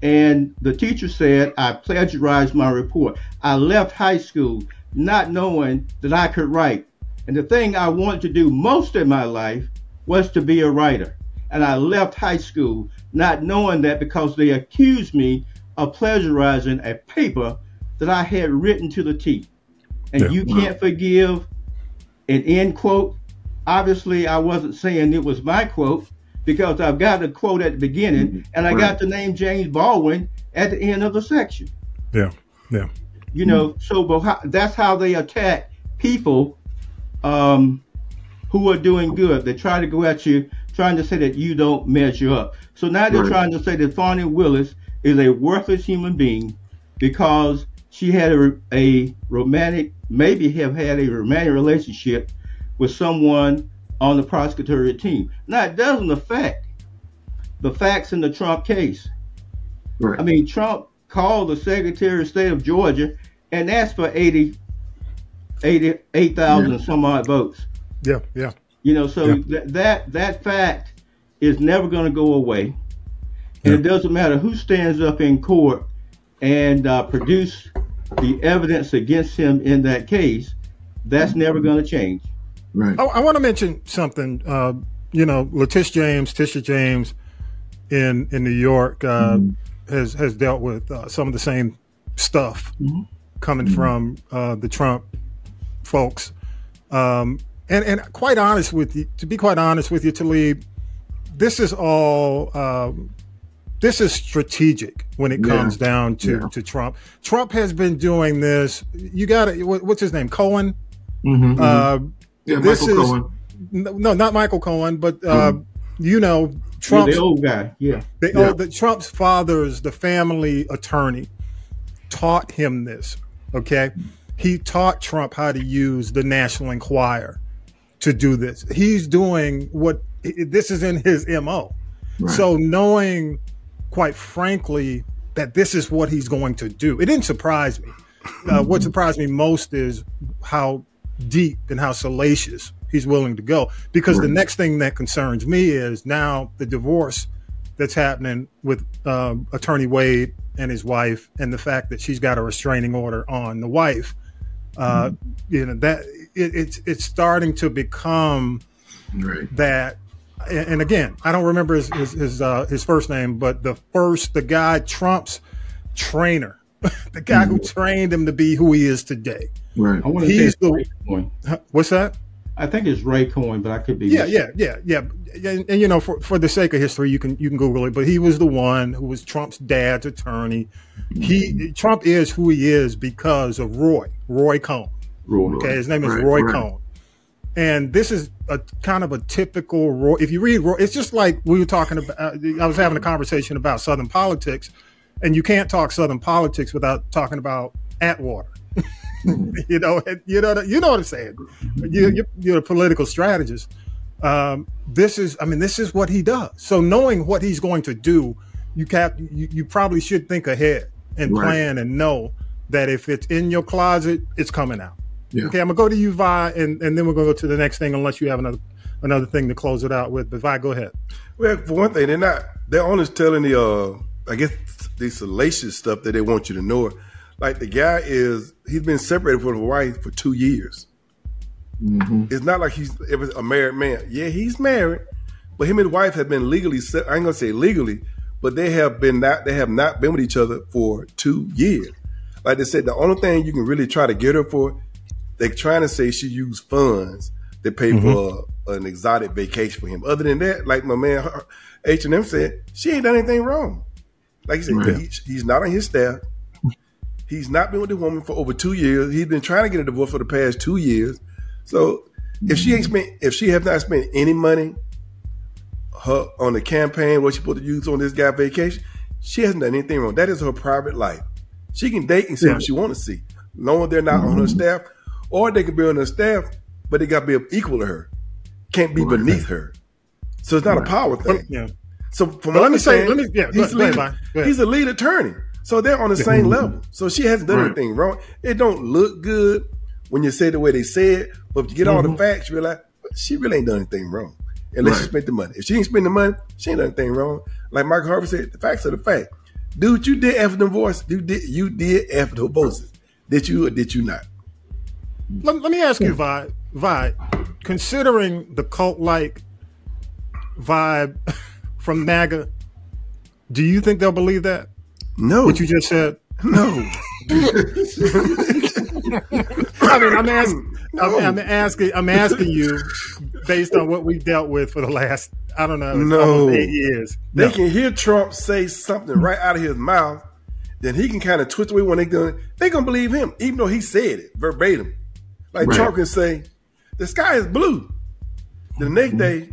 And the teacher said I plagiarized my report. I left high school not knowing that I could write. And the thing I wanted to do most in my life was to be a writer. And I left high school not knowing that because they accused me of plagiarizing a paper that I had written to the T. And Yeah. you can't forgive an end quote. Obviously, I wasn't saying it was my quote because I've got a quote at the beginning mm-hmm. and I got the name James Baldwin at the end of the section. Yeah. Yeah. You know, so that's how they attack people um, who are doing good. They try to go at you, trying to say that you don't measure up. So now they're Right. trying to say that Fani Willis is a worthless human being because she had a, a romantic, maybe have had a romantic relationship with someone on the prosecutorial team. Now it doesn't affect the facts in the Trump case. Right. I mean, Trump called the Secretary of State of Georgia and asked for 80, 80 8,000 Yeah. some odd votes. Yeah. Yeah. You know, so Yeah. th- that that fact is never going to go away, and it doesn't matter who stands up in court and uh, produce the evidence against him in that case, that's never going to change. Right. I, I want to mention something. Uh, you know, Letitia James, Tisha James, in in New York, uh, mm-hmm. has has dealt with uh, some of the same stuff mm-hmm. coming mm-hmm. from uh, the Trump folks. Um, and and quite honest with you, to be quite honest with you, Talib, this is all um, this is strategic when it comes yeah. down to, yeah. to Trump. Trump has been doing this. You got it. What's his name? Cohen. Mm-hmm, uh, mm-hmm. yeah, this Michael is Cohen. no, not Michael Cohen, but uh, mm-hmm. you know, Trump, the old guy. Yeah, the, yeah. the Trump's father's the family attorney taught him this. Okay, he taught Trump how to use the National Enquirer to do this. He's doing what this is in his mo. Right. So knowing quite frankly, that this is what he's going to do. It didn't surprise me. Uh, what surprised me most is how deep and how salacious he's willing to go. Because right. the next thing that concerns me is now the divorce that's happening with um, Attorney Wade and his wife, and the fact that she's got a restraining order on the wife. Uh. You know that it, it's it's starting to become right. that and again, I don't remember his his his, uh, his, first name, but the first the guy Trump's trainer, *laughs* the guy mm-hmm. who trained him to be who he is today. Right. I want to He's the, Ray Cohen. What's that? I think it's Ray Cohen, but I could be. Yeah, yeah, yeah, yeah. And, and, you know, for, for the sake of history, you can you can Google it. But he was the one who was Trump's dad's attorney. He Trump is who he is because of Roy Roy Cohn. Roy. Okay, his name is right, Roy right. Cohn. And this is a kind of a typical Roy. If you read Roy, it's just like we were talking about. Uh, I was having a conversation about Southern politics, and you can't talk Southern politics without talking about Atwater. *laughs* you know, you know, you know what I'm saying. You, you're, you're a political strategist. Um, this is, I mean, this is what he does. So knowing what he's going to do, you cap, you, you probably should think ahead and right. plan and know that if it's in your closet, it's coming out. Yeah. Okay, I'm gonna go to you, Vi, and, and then we're gonna go to the next thing, unless you have another another thing to close it out with. But Vi, go ahead. Well, for one thing, they're not they're only telling the uh I guess the salacious stuff that they want you to know. Like the guy is he's been separated from his wife for two years. Mm-hmm. It's not like he's it was a married man. Yeah, he's married, but him and his wife have been legally. I ain't gonna say legally, but they have been not. They have not been with each other for two years. Like they said, the only thing you can really try to get her for they're trying to say she used funds to pay mm-hmm. for an exotic vacation for him. Other than that, like my man H and M said, she ain't done anything wrong. Like he said, right. he, he's not on his staff. He's not been with the woman for over two years. He's been trying to get a divorce for the past two years. So if she ain't spent, if she have not spent any money her on the campaign, what she put to use on this guy vacation, she hasn't done anything wrong. That is her private life. She can date and see yeah. what she want to see. Knowing they're not mm-hmm. on her mm-hmm. staff, or they could be on her staff, but they got to be equal to her. Can't be right. beneath her. So it's not right. a power thing. Yeah. So from what I'm saying, let me, yeah, he's, go, lead, he's a lead attorney. So they're on the same mm-hmm. level. So she hasn't done right. anything wrong. It don't look good when you say the way they say it, but if you get mm-hmm. all the mm-hmm. facts, you're like, she really ain't done anything wrong. Unless right. she spent the money. If she ain't spend the money, she ain't done anything wrong. Like Michael Harvey said, the facts are the fact. Dude, you did after the divorce. You did you did after divorce. Did you or did you not? Let, let me ask you, hmm. Vi, Vi, considering the cult like vibe *laughs* from MAGA, do you think they'll believe that? No. What you just said? No. *laughs* *laughs* I mean, I'm asking. No. I'm, I'm, asking. I'm asking you, based on what we dealt with for the last, I don't know, no. eight years. They no. can hear Trump say something right out of his mouth, then he can kind of twist away when they going. They gonna believe him, even though he said it verbatim. Like right. Trump can say, the sky is blue. The next mm-hmm. day,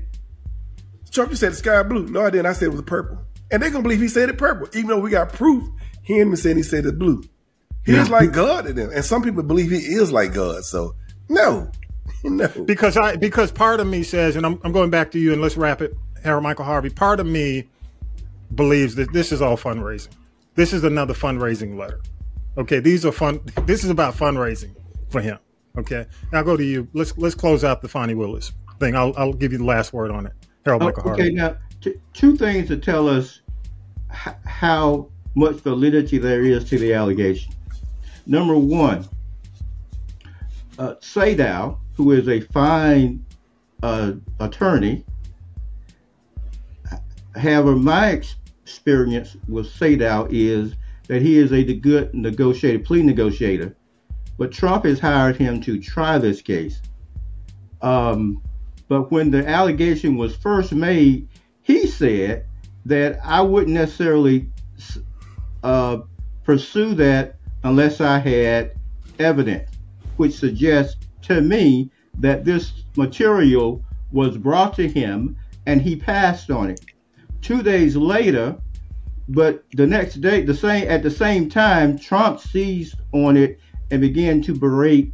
Trump just said the sky blue. No, I didn't. I said it was purple. And they're gonna believe he said it purple, even though we got proof he and me saying he said it blue. He yeah. is like God to them. And some people believe he is like God. So no. *laughs* no. Because I because part of me says, and I'm, I'm going back to you and let's wrap it, Harold Michael Harvey. Part of me believes that this is all fundraising. This is another fundraising letter. Okay, these are fun. This is about fundraising for him. Okay, now I'll go to you. Let's let's close out the Fani Willis thing. I'll I'll give you the last word on it. Harold oh, Michael Okay, now t- two things to tell us h- how much validity there is to the allegation. Number one, uh, Sadow, who is a fine uh, attorney, however, my experience with Sadow is that he is a good negotiator, plea negotiator, but Trump has hired him to try this case. Um, but when the allegation was first made, he said that I wouldn't necessarily uh, pursue that unless I had evidence, which suggests to me that this material was brought to him and he passed on it. Two days later, but the next day, the same at the same time, Trump seized on it and began to berate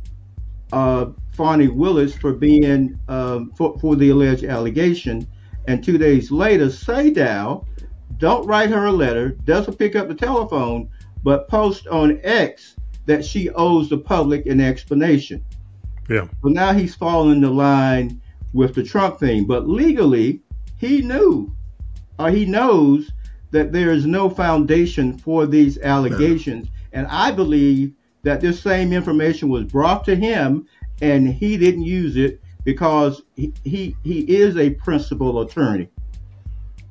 uh, Willis for being um, for, for the alleged allegation. And two days later, Sadow don't write her a letter, doesn't pick up the telephone, but post on X that she owes the public an explanation. Yeah. So now he's falling the line with the Trump thing. But legally, he knew or he knows that there is no foundation for these allegations. And I believe that this same information was brought to him and he didn't use it because he, he, he is a principal attorney.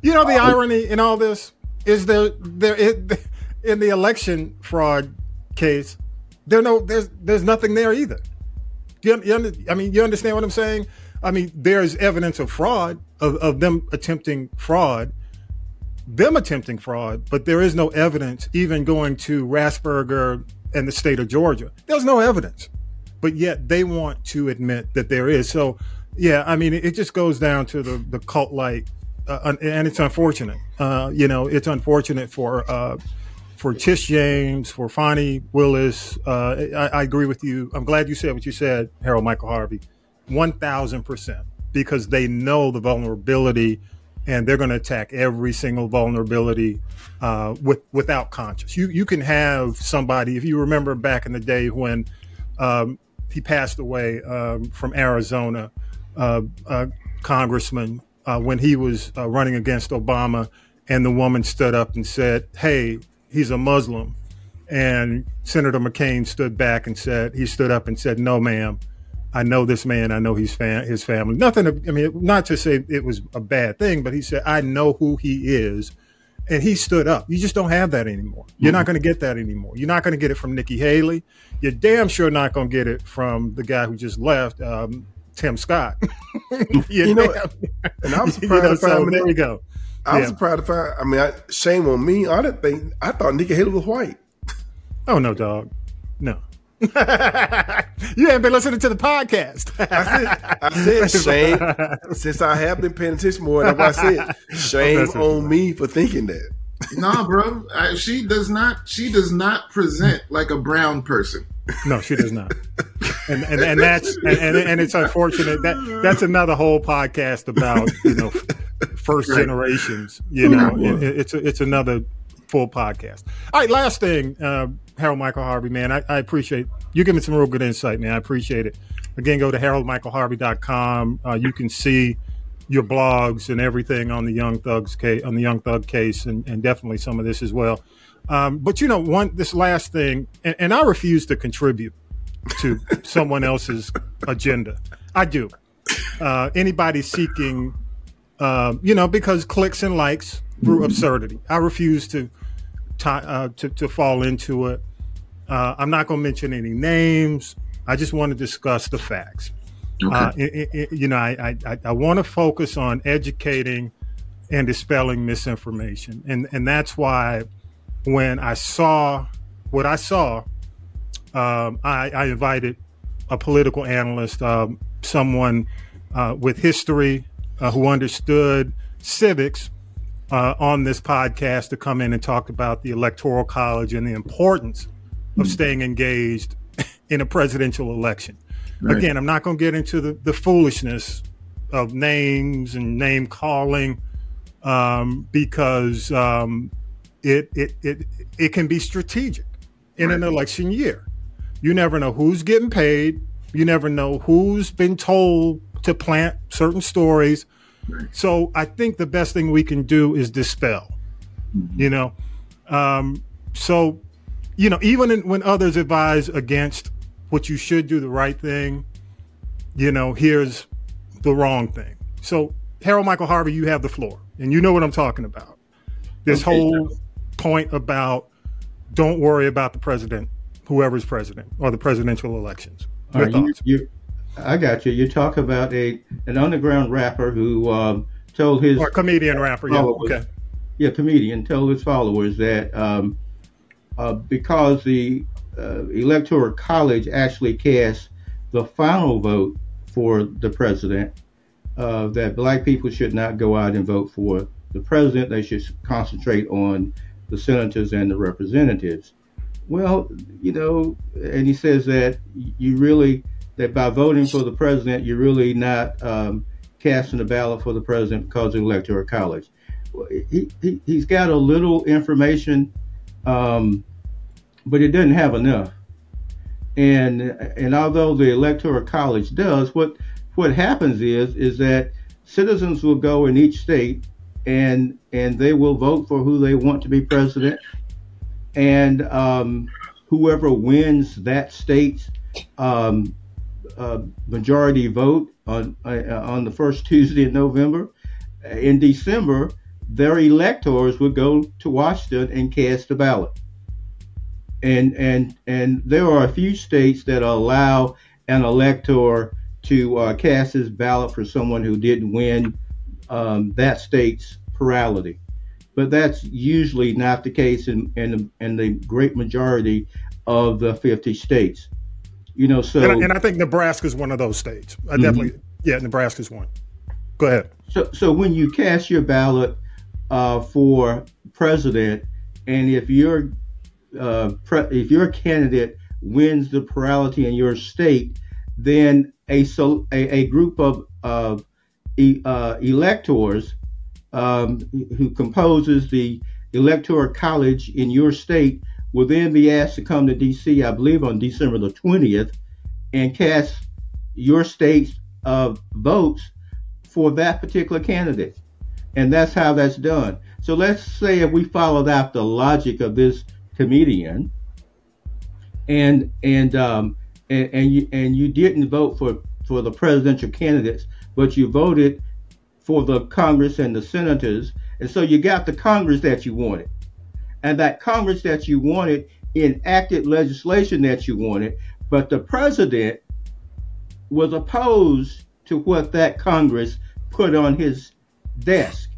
You know the uh, irony in all this is there there *laughs* in the election fraud case there no there's there's nothing there either. You, you, I mean you understand what I'm saying? I mean there's evidence of fraud of, of them attempting fraud, them attempting fraud, but there is no evidence even going to Raffensperger and the state of Georgia. There's no evidence, but yet they want to admit that there is. So yeah, I mean it just goes down to the the cult like uh, and it's unfortunate. Uh, you know, it's unfortunate for uh, for Tish James, for Fani Willis. Uh, I, I, agree with you. I'm glad you said what you said, Harold Michael Harvey, one thousand percent, because they know the vulnerability, and they're going to attack every single vulnerability uh, with without conscience. You you can have somebody if you remember back in the day when um, he passed away um, from Arizona, uh, Congressman uh, when he was uh, running against Obama, and the woman stood up and said, "Hey, he's a Muslim," and Senator McCain stood back and said, "He stood up and said, no, ma'am." I know this man. I know his fam- his family. Nothing. I mean, not to say it was a bad thing, but he said, "I know who he is," and he stood up. You just don't have that anymore. You're mm-hmm. not going to get that anymore. You're not going to get it from Nikki Haley. You're damn sure not going to get it from the guy who just left, um, Tim Scott. *laughs* *laughs* you, know, and I'm surprised you know, so there you go. I was surprised to find. I mean, I, shame on me. I didn't think. I thought Nikki Haley was white. Oh no, dog. No. *laughs* you haven't been listening to the podcast. I said, I said *laughs* shame. since I have been paying attention more, why I said oh, shame on me for thinking that. Nah, bro. I, she does not. She does not present like a brown person. No, she does not. And and, and that's and, and, and, it's unfortunate that that's another whole podcast about you know first right. generations. You know, it, it's a, it's another full podcast. All right, last thing, uh, Harold Michael Harvey, man, I, I appreciate you giving some real good insight, man. I appreciate it. Again, go to haroldmichaelharvey.com. Uh, you can see your blogs and everything on the Young Thugs case, on the Young Thug case, and, and definitely some of this as well. Um, but you know, one this last thing, and, and I refuse to contribute to *laughs* someone else's agenda. I do. Uh, anybody seeking, uh, you know, because clicks and likes through absurdity. I refuse to uh, to, to fall into it. Uh, I'm not going to mention any names. I just want to discuss the facts. Okay. Uh, it, it, you know, I, I, I want to focus on educating and dispelling misinformation, and and that's why when I saw what I saw, um, I, I, invited a political analyst, um, someone uh, with history uh, who understood civics uh, on this podcast to come in and talk about the electoral college and the importance of staying engaged *laughs* in a presidential election. Right. Again, I'm not going to get into the, the foolishness of names and name calling um, because um, it it it it can be strategic in right. an election year. You never know who's getting paid. You never know who's been told to plant certain stories. Right. So I think the best thing we can do is dispel. Mm-hmm. You know, um, so you know, even in, when others advise against what you should do the right thing, you know, here's the wrong thing. So, Harold Michael Harvey, you have the floor, and you know what I'm talking about. This Okay. whole point about don't worry about the president, whoever's president, or the presidential elections. Your right, thoughts? you, I got you. You talk about a an underground rapper who um, told his Or comedian rapper, yeah. Okay. yeah, comedian told his followers that um, uh, because the uh, electoral college actually cast the final vote for the president, uh, that black people should not go out and vote for the president. They should concentrate on the senators and the representatives. Well, you know, and he says that you really that by voting for the president, you're really not um, casting a ballot for the president because of electoral college. He, he he's got a little information, um, but it doesn't have enough. And and although the electoral college does, what what happens is is that citizens will go in each state and and they will vote for who they want to be president and um, whoever wins that state's um, uh, majority vote on uh, on the first Tuesday in November, in December, their electors would go to Washington and cast a ballot. And and and there are a few states that allow an elector to uh, cast his ballot for someone who didn't win um, that state's plurality but that's usually not the case in, in, in the great majority of the 50 states. You know, so and, I, and I think Nebraska's one of those states. I Mhm. definitely, yeah, Nebraska's one. Go ahead. so so when you cast your ballot uh, for president, and if your uh, pre- if your candidate wins the plurality in your state, then a so a, a group of of e- uh, electors um, who composes the electoral college in your state will then be asked to come to D.C. I believe on December the twentieth and cast your state's uh, votes for that particular candidate. And that's how that's done. So let's say if we followed out the logic of this comedian and and um and, and you and you didn't vote for for the presidential candidates, but you voted for the Congress and the senators, and so you got the Congress that you wanted. And that Congress that you wanted enacted legislation that you wanted, but the president was opposed to what that Congress put on his desk.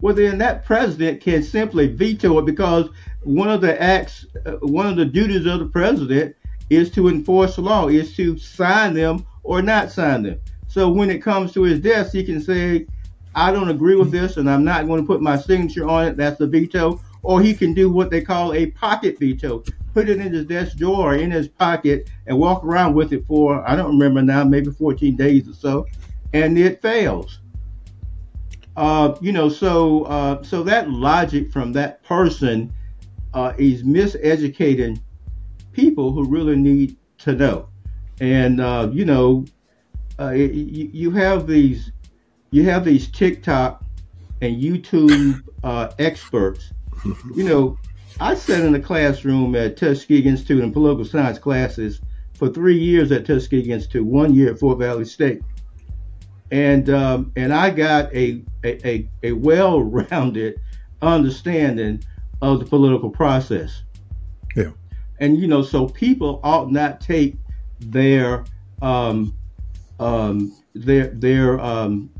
Well, then that president can simply veto it because one of the acts, uh, one of the duties of the president is to enforce the law, is to sign them or not sign them. So when it comes to his desk, he can say, I don't agree with this and I'm not going to put my signature on it. That's the veto. Or he can do what they call a pocket veto, put it in his desk drawer in his pocket and walk around with it for, I don't remember now, maybe 14 days or so, and it fails. Uh, you know, so uh, so that logic from that person uh, is miseducating people who really need to know. And uh, you know, uh, you, you have these you have these TikTok and YouTube uh, experts. You know, I sat in the classroom at Tuskegee Institute in political science classes for three years at Tuskegee Institute, one year at Fort Valley State and um, and I got a a, a, a well-rounded *laughs* understanding of the political process. Yeah. And you know, so people ought not take their um, um, their their um,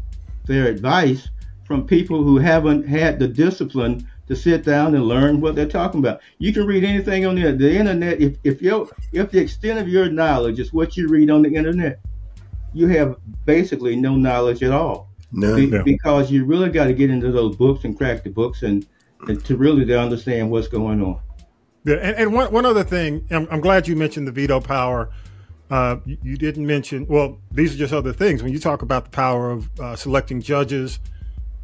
their advice from people who haven't had the discipline to sit down and learn what they're talking about. You can read anything on the, the internet. If if you if the extent of your knowledge is what you read on the internet, you have basically no knowledge at all. None. Be- Yeah. Because you really got to get into those books and crack the books and to really to understand what's going on. Yeah, and, and one, one other thing, I'm, I'm glad you mentioned the veto power. Uh, you, you didn't mention, well, these are just other things. When you talk about the power of uh, selecting judges,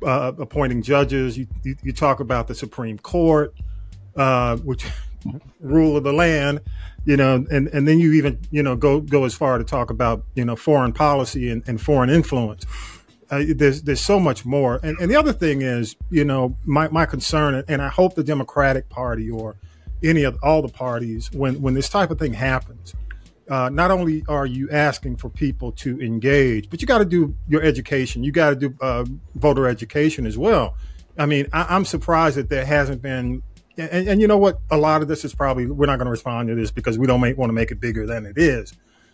uh, appointing judges, you, you, you talk about the Supreme Court, uh, which *laughs* rule of the land, you know, and, and then you even, you know, go, go as far to talk about, you know, foreign policy and, and foreign influence. Uh, there's there's so much more, and, and the other thing is, you know, my, my concern, and I hope the Democratic Party or any of all the parties when when this type of thing happens. Uh, not only are you asking for people to engage, but you got to do your education. You got to do uh, voter education as well. I mean, I, am surprised that there hasn't been. And, and, you know what? A lot of this is probably we're not going to respond to this because we don't want to make it bigger than it is.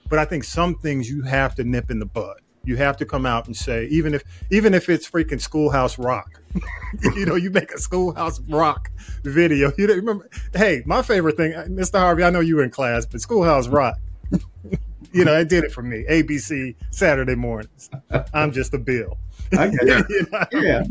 But I think some things you have to nip in the bud. You have to come out and say, even if even if it's freaking Schoolhouse Rock, *laughs* you know, you make a Schoolhouse Rock video. You remember? Hey, my favorite thing, uh, Mr. Harvey. I know you were in class, but Schoolhouse Rock. *laughs* you know, it did it for me. ABC Saturday mornings. I'm just a bill. I get it. *laughs* you know? Yeah,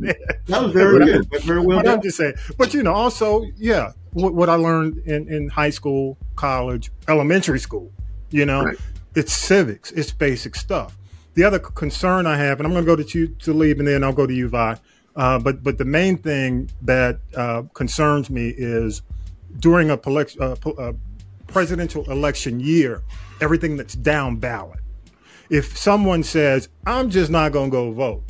that was very but good. I, very well done. I'm just saying. But you know, also, yeah, what, what I learned in, in high school, college, elementary school. You know, right. it's civics. It's basic stuff. The other concern I have, and I'm going to go to you Talib, and then I'll go to you, Vi. Uh, but but the main thing that uh, concerns me is during a, uh, uh, presidential election year, everything that's down ballot. If someone says, "I'm just not going to go vote,"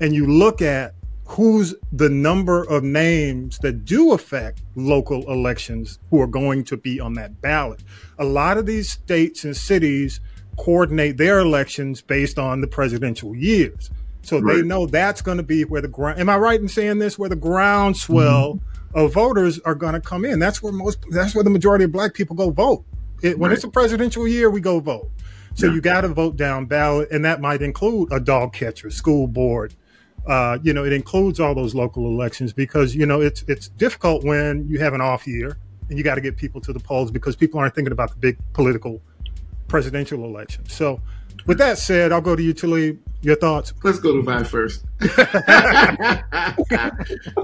and you look at who's the number of names that do affect local elections who are going to be on that ballot, a lot of these states and cities coordinate their elections based on the presidential years. So right. they know that's going to be where the ground. Am I right in saying this? Where the groundswell mm-hmm. of voters are going to come in. That's where most. That's where the majority of Black people go vote. It, when right. it's a presidential year, we go vote. So yeah. you got to vote down ballot, and that might include a dog catcher, school board. Uh, you know, it includes all those local elections because you know it's it's difficult when you have an off year and you got to get people to the polls because people aren't thinking about the big political presidential election. So, with that said, I'll go to you, Talib. Your thoughts? Let's go to Vi first. *laughs* I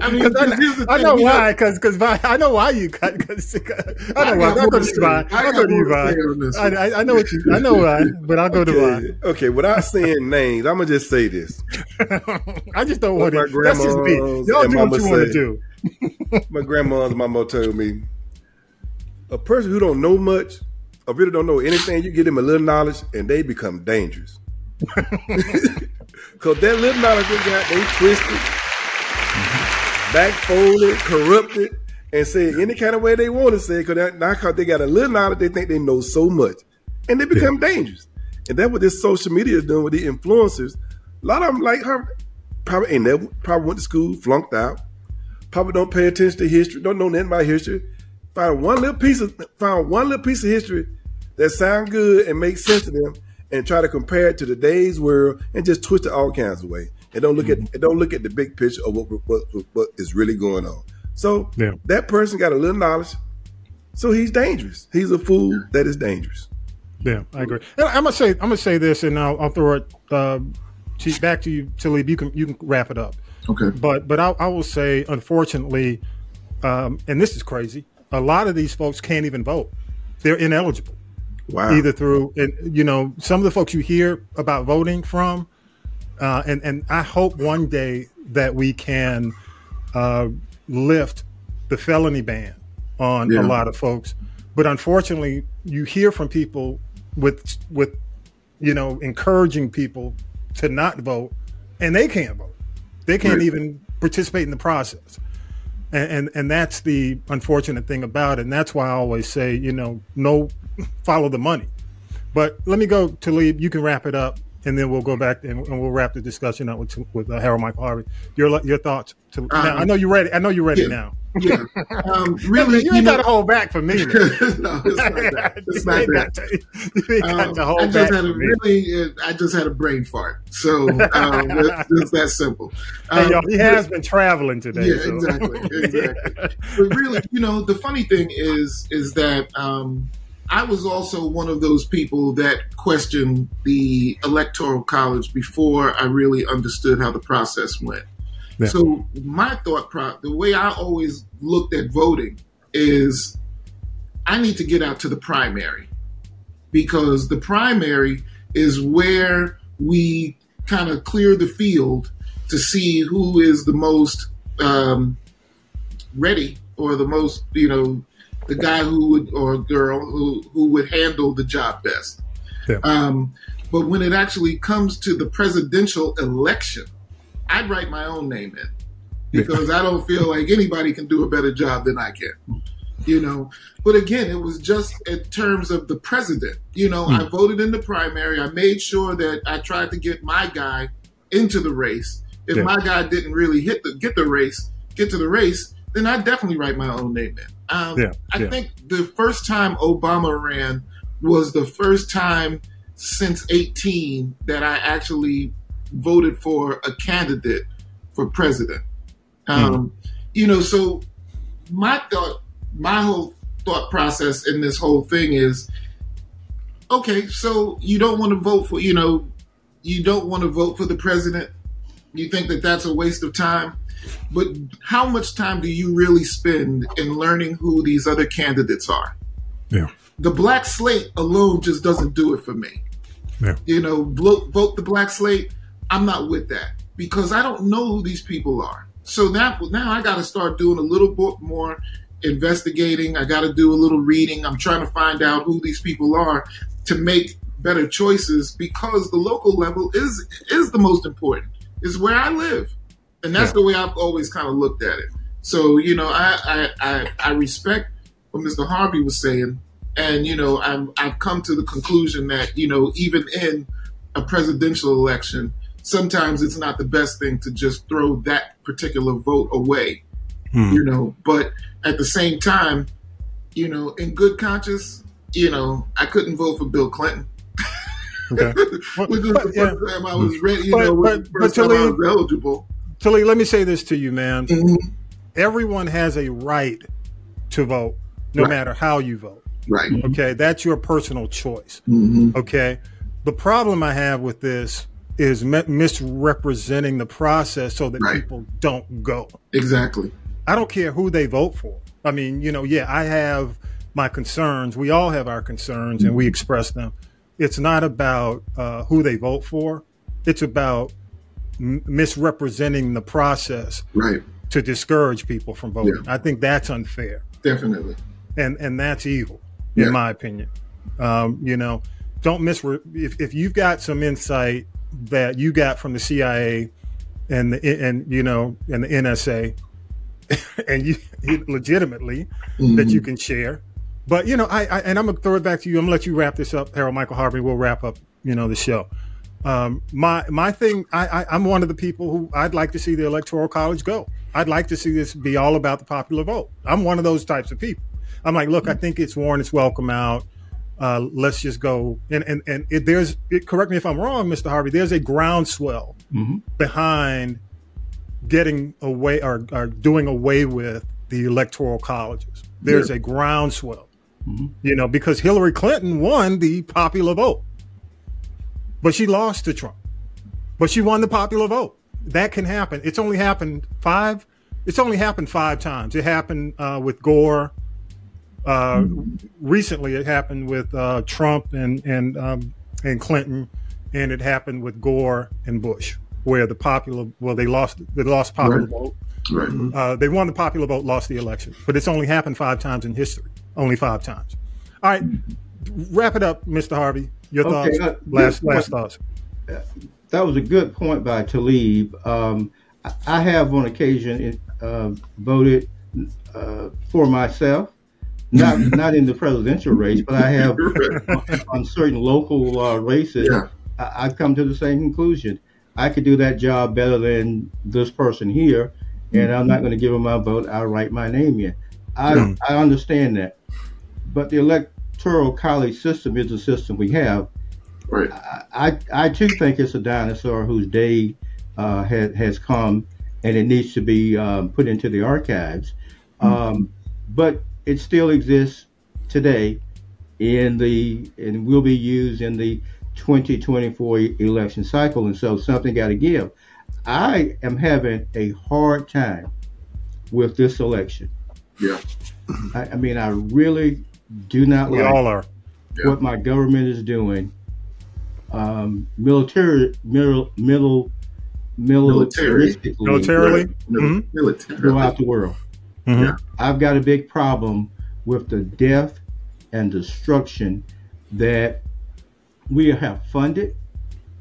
mean, I, I, know why, because because I know why you cut. Cause, I know why. I'll go to you, Vi. I'll go to you. I, I know what you. I know why, but I'll go okay. to Vi. Okay, without saying names, I'm gonna just say this. *laughs* I just don't want to. That's just me. Y'all do what you want to do. my grandma's mama told me, a person who don't know much or really don't know anything, you give them a little knowledge and they become dangerous. *laughs* Because that little knowledge they got, they twisted, backfolded, corrupted, and say any kind of way they want to say. Because now because they got a little knowledge, they think they know so much. And they become yeah. dangerous. And that's what this social media is doing with the influencers. A lot of them, like her, probably ain't never, probably went to school, flunked out, probably don't pay attention to history, don't know nothing about history. Found one little piece of found one little piece of history that sound good and make sense to them and try to compare it to today's world and just twist it all kinds of way and don't look mm-hmm. at don't look at the big picture of what what, what is really going on. So yeah. that person got a little knowledge, so he's dangerous. He's a fool that is dangerous. Yeah, I agree. And I'm gonna say I'm gonna say this, and I'll, I'll throw it uh, to, back to you, Talib. You can you can wrap it up. Okay. But but I, I will say, unfortunately, um, and this is crazy. A lot of these folks can't even vote. They're ineligible. Wow. Either through, and you know, some of the folks you hear about voting from, uh, and and I hope one day that we can uh, lift the felony ban on yeah. a lot of folks. But unfortunately, you hear from people with with you know encouraging people to not vote, and they can't vote. They can't right. even participate in the process. And, and, and that's the unfortunate thing about it. And that's why I always say, you know, no *laughs* follow the money. But let me go to Talib. You can wrap it up, and then we'll go back and, and we'll wrap the discussion up with with uh, Harold Michael Harvey. Your your thoughts? To, um, now, I know you're ready. I know you're ready yeah, now. Yeah. Um, *laughs* really, you, *laughs* *laughs* you ain't got to hold back for me. no, it's not that. It's not that. um, I just had a really, I just had a brain fart. So um, it's that simple. Um, hey, he has been traveling today. Yeah, so. exactly, exactly. but really, you know, the funny thing is, is that. Um, I was also one of those people that questioned the electoral college before I really understood how the process went. Yeah. So my thought pro the way I always looked at voting is I need to get out to the primary because the primary is where we kind of clear the field to see who is the most um, ready or the most, you know, the guy who would or girl who who would handle the job best. Yeah. Um, but when it actually comes to the presidential election, I'd write my own name in because I don't feel like anybody can do a better job than I can. you know. But again, it was just in terms of the president. You know, I voted in the primary. I made sure that I tried to get my guy into the race. If Yeah. my guy didn't really hit the get the race, get to the race, then I'd definitely write my own name in. Um, Yeah, I yeah. think the first time Obama ran was the first time since 18 that I actually voted for a candidate for president. Um, You know, so my thought, my whole thought process in this whole thing is okay, so you don't want to vote for, you know, you don't want to vote for the president. You think that that's a waste of time. But how much time do you really spend in learning who these other candidates are? Yeah. The black slate alone just doesn't do it for me. Yeah. You know, vote, vote the black slate. I'm not with that because I don't know who these people are. So now, now I got to start doing a little bit more investigating. I got to do a little reading. I'm trying to find out who these people are to make better choices because the local level is is the most important. Is where I live, and that's the way I've always kind of looked at it. So you know, I I, I, I respect what Mr. Harvey was saying, and you know, I'm, I've come to the conclusion that you know, even in a presidential election, sometimes it's not the best thing to just throw that particular vote away. Hmm. You know, but at the same time, you know, in good conscience, you know, I couldn't vote for Bill Clinton. Okay. *laughs* Which was the yeah. first time I was ready, you But- know, but- the but first time I was eligible. Tilly, let me say this to you, man. Mm-hmm. Everyone has a right to vote, no Right. matter how you vote. Right. Okay, that's your personal choice. Mhm. Okay, the problem I have with this is mi- misrepresenting the process so that Right. people don't go. Exactly. I don't care who they vote for. I mean, you know, yeah, I have my concerns. We all have our concerns, and we express them. It's not about uh, who they vote for. It's about m- misrepresenting the process Right. to discourage people from voting. I think that's unfair, Definitely. and and that's evil, in my opinion. Um, you know, don't misre if if you've got some insight that you got from the CIA and the and you know and the NSA, *laughs* and you legitimately that you can share. But you know, I, I and I'm gonna throw it back to you. I'm gonna let you wrap this up, Harold Michael Harvey. We'll wrap up, you know, the show. Um, my my thing, I, I, I'm one of the people who I'd like to see the electoral college go. I'd like to see this be all about the popular vote. I'm one of those types of people. I'm like, look, I think it's worn its welcome out. Uh, let's just go. And and and it, there's it, correct me if I'm wrong, Mr. Harvey. There's a groundswell behind getting away or, or doing away with the electoral colleges. There's a groundswell, you know, because Hillary Clinton won the popular vote, but she lost to Trump. But she won the popular vote. That can happen. It's only happened five. It's only happened five times. It happened uh, with Gore. Uh, Recently, it happened with uh, Trump and and um, and Clinton, and it happened with Gore and Bush, where the popular well they lost they lost popular Right. vote. Right. Uh, they won the popular vote, lost the election, but it's only happened five times in history. Only five times. All right, wrap it up, Mr. Harvey. Your Okay, thoughts. uh, last last thoughts. that was a good point by Talib. Um, I- have on occasion uh, voted uh, for myself, not *laughs* not in the presidential race, but I have on, on certain local uh, races. Yeah. I, I've come to the same conclusion. I could do that job better than this person here, and I'm not going to give him my vote. I'll write my name in. I Yeah. I understand that, but the electoral college system is the system we have. Right. I, I too think it's a dinosaur whose day uh, has, has come and it needs to be um, put into the archives. Um, but it still exists today in the and will be used in the 2024 election cycle. And so something got to give. I am having a hard time with this election. Yeah. I, I mean, I really do not We like all are. what my government is doing. Um, military, middle, middle, Military. militaristically Militarily. Mil- Mhm. Military. throughout the world. Mhm. Yeah. I've got a big problem with the death and destruction that we have funded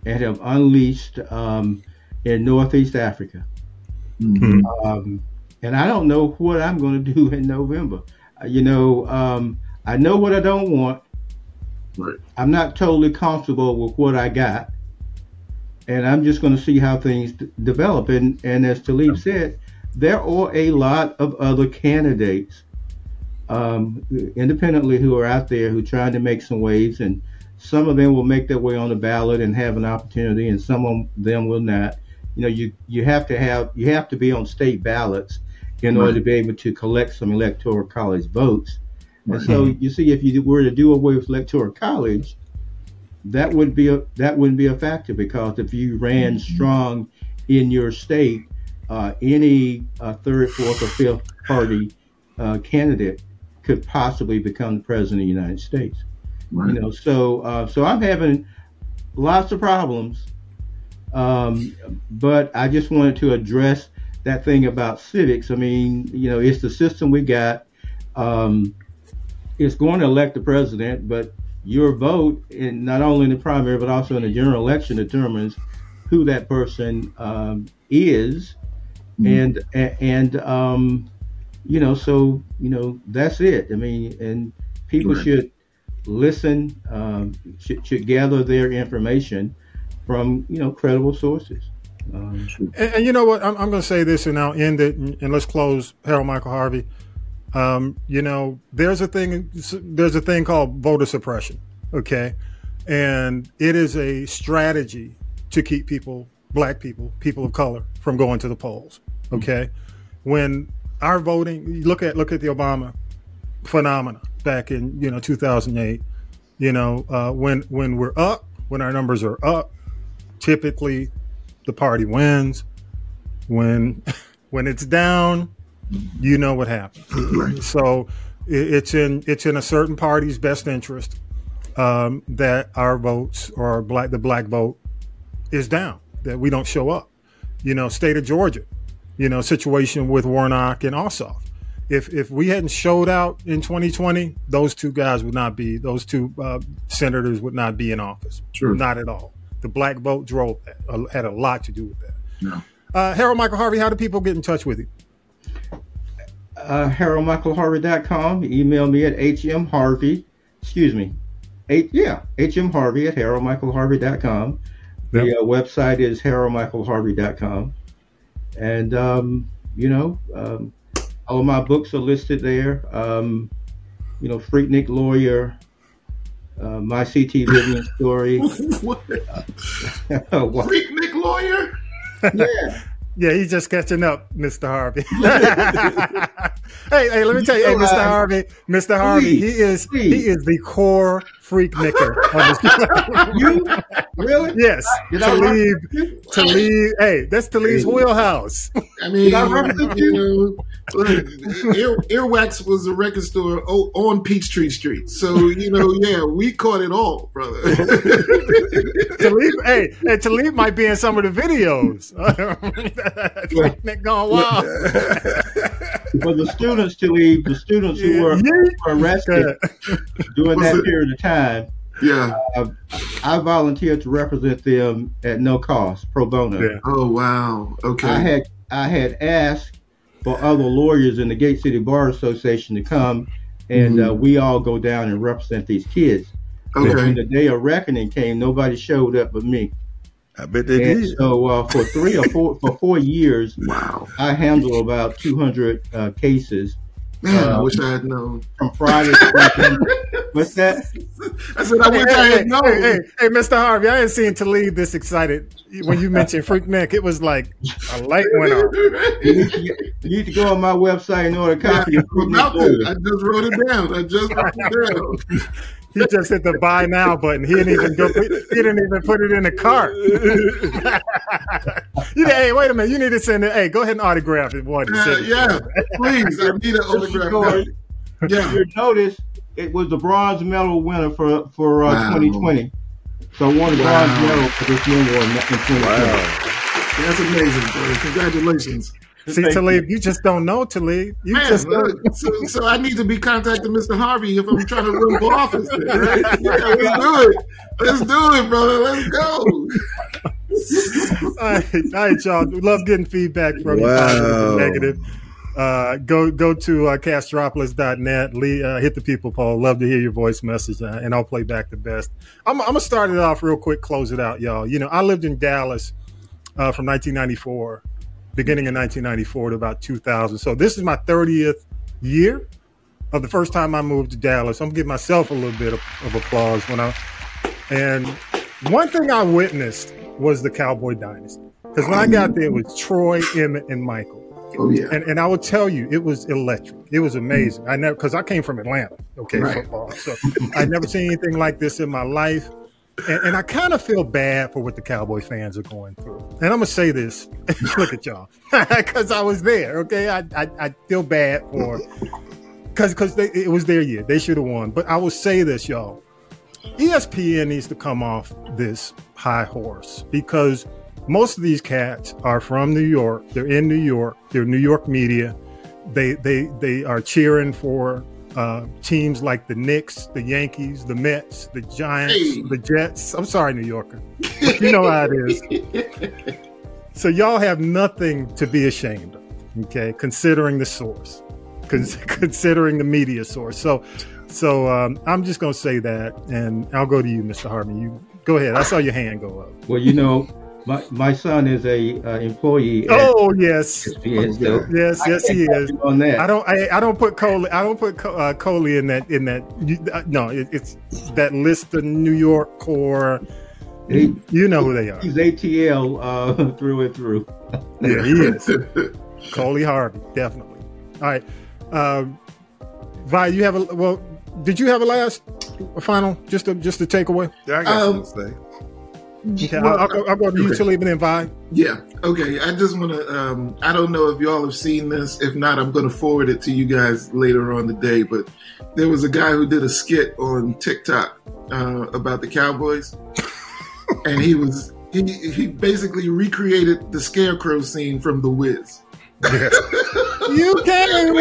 and have unleashed um, in Northeast Africa. Mhm. Um, and I don't know what I'm going *laughs* to do in November. You know, um, I know what I don't want. Right. I'm not totally comfortable with what I got, and I'm just going to see how things d- develop. And and as Talib said, there are a lot of other candidates um, independently who are out there who are trying to make some waves, and some of them will make their way on the ballot and have an opportunity, and some of them will not. You know, you you have to have you have to be on state ballots in order to be able to collect some electoral college votes. And so you see, if you were to do away with electoral college, that would be a that wouldn't be a factor because if you ran strong in your state, uh, any uh, third, fourth, or fifth party uh, candidate could possibly become the president of the United States. Right. You know, so uh, so I'm having lots of problems, um, but I just wanted to address that thing about civics. I mean, you know, it's the system we got. Um, it's going to elect the president, but your vote, in not only in the primary but also in the general election, determines who that person um, is, and and, and um, you know, so you know that's it. I mean, and people Right. should listen, um, should, should gather their information from you know credible sources. Um, And, and you know what? I'm, I'm going to say this, and I'll end it, and, and let's close. Harold Michael Harvey. Um, you know, there's a thing. There's a thing called voter suppression. Okay, and it is a strategy to keep people, black people, people of color, from going to the polls. Okay, when our voting, look at look at the Obama phenomena back in you know 2008. You know, uh, when when we're up, when our numbers are up, typically the party wins. When *laughs* when it's down, you know what happens. So it's in it's in a certain party's best interest um, that our votes or our black the black vote is down, that we don't show up. You know, state of Georgia, you know, situation with Warnock and Ossoff. If if we hadn't showed out in 2020, those two guys would not be those two uh, senators would not be in office. True. Not at all. The black vote drove that. uh, had a lot to do with that. No. Uh, Harold Michael Harvey, how do people get in touch with you? Uh, HaroldMichaelHarvey.com. Email me at hmharvey. Excuse me. H, yeah, hmharvey at HaroldMichaelHarvey.com. The uh, website is HaroldMichaelHarvey.com. And, um, you know, um, all of my books are listed there. Um, you know, Freaknik Lawyer, uh, My CT Living *laughs* Story. what? *laughs* What? Freak lawyer? *laughs* yeah. Yeah, he's just catching up, Mr. Harvey. *laughs* *laughs* hey, hey, let me tell you, hey, Mr. Harvey, Mr. Harvey, he is he is the core freak nicker on this. *laughs* *laughs* you really? Yes, Did I Talib, represent Talib. Hey, that's Talib's wheelhouse. I mean, Did I represent you know, Ear, Earwax was a record store on Peachtree Street. So, you know, yeah, we caught it all, brother. *laughs* Talib, hey, hey, Talib might be in some of the videos. freak nick gone wild. For the students to leave, the students who were, were arrested *laughs* during that it- period of time, yeah. uh, I volunteered to represent them at no cost, pro bono. Yeah. Oh, wow. Okay. I had I had asked for other lawyers in the Gate City Bar Association to come, and Mm-hmm. uh, we all go down and represent these kids. But when the day of reckoning came, nobody showed up but me. I bet they And did. so uh, for three or four for four years, *laughs* Wow. I handled about 200 uh, cases Man, I Um, wish I had known. from Friday. to Sunday. What's that? *laughs* I said, I Hey, wish I had hey, known. hey, hey, hey, Mr. Harvey, I ain't seen Talib this excited when you mentioned Freaknik. It was like a light went off. *laughs* You need, to, you need to go on my website and order a copy of I'm about to. I just wrote it down. I just wrote it down. He just hit the buy now button. He didn't even go. He didn't even put it in the cart. *laughs* you, hey, wait a minute. You need to send it. Hey, go ahead and autograph it. Boy, Yeah, yeah. Please, I need an autograph. George, Yeah. you notice it was the bronze medal winner for for uh, Wow. 2020. So I won a bronze Wow. medal for this memoir in, in 2020. Wow. That's amazing, bro. Congratulations. See, Thank Talib, you just don't know, Talib. You Man, just look, so, so I need to be contacting Mr. Harvey if I'm trying to run for *laughs* office. Then, right? Yeah, let's do it. Let's do it, brother. Let's go. *laughs* All right, all right, y'all. We love getting feedback from you, Wow. positive and negative. Uh, go go to uh, castropolis.net. Lee, uh, hit the people poll. Love to hear your voice message, uh, and I'll play back the best. I'm, I'm gonna start it off real quick, close it out, y'all. You know, I lived in Dallas uh, from 1994, beginning in 1994 to about 2000. So this is my 30th year of the first time I moved to Dallas. I'm gonna give myself a little bit of, of applause when I. And one thing I witnessed was the Cowboy Dynasty because when I got there, it was Troy, Emmett, and Michael. Oh yeah. And and I will tell you, it was electric. It was amazing. I never because I came from Atlanta, okay, Right. football. So I'd never seen anything like this in my life. And, and I kind of feel bad for what the Cowboy fans are going through. And I'm gonna say this. *laughs* Look at y'all, *laughs* because I was there. Okay, I I, I feel bad for because because it was their year. They should have won. But I will say this, y'all. ESPN needs to come off this high horse because most of these cats are from New York. They're in New York. They're New York media. They they they are cheering for uh, teams like the Knicks, the Yankees, the Mets, the Giants, Hey. the Jets. I'm sorry, New Yorker. But you know how it is. *laughs* So y'all have nothing to be ashamed of, okay? Considering the source, con- *laughs* considering the media source. So, so um, I'm just gonna say that, and I'll go to you, Mr. Harmon. You go ahead. I saw your hand go up. Well, you know, my, my son is a uh, employee. at Oh yes, ESPN, so yes, yes, he is. on that. I don't. I, I don't put Coley. I don't put Co- uh, Coley in that. In that. Uh, no, it, it's that list of New York core. He- You know who they are. He's ATL uh, *laughs* through and through. Yeah, he is. Coley Harvey, definitely. All right. Um, Vi, you have a well. Did you have a last, a final, just a just a takeaway? Yeah, I got Um, something to say. Okay, I'll, I'll, I'll go to you, Okay. Talib, and then Vi. Yeah. Okay. I just want to. Um, I don't know if y'all have seen this. If not, I'm going to forward it to you guys later on the day. But there was a guy who did a skit on TikTok uh, about the Cowboys, *laughs* and he was he he basically recreated the Scarecrow scene from The Wiz. *laughs* You can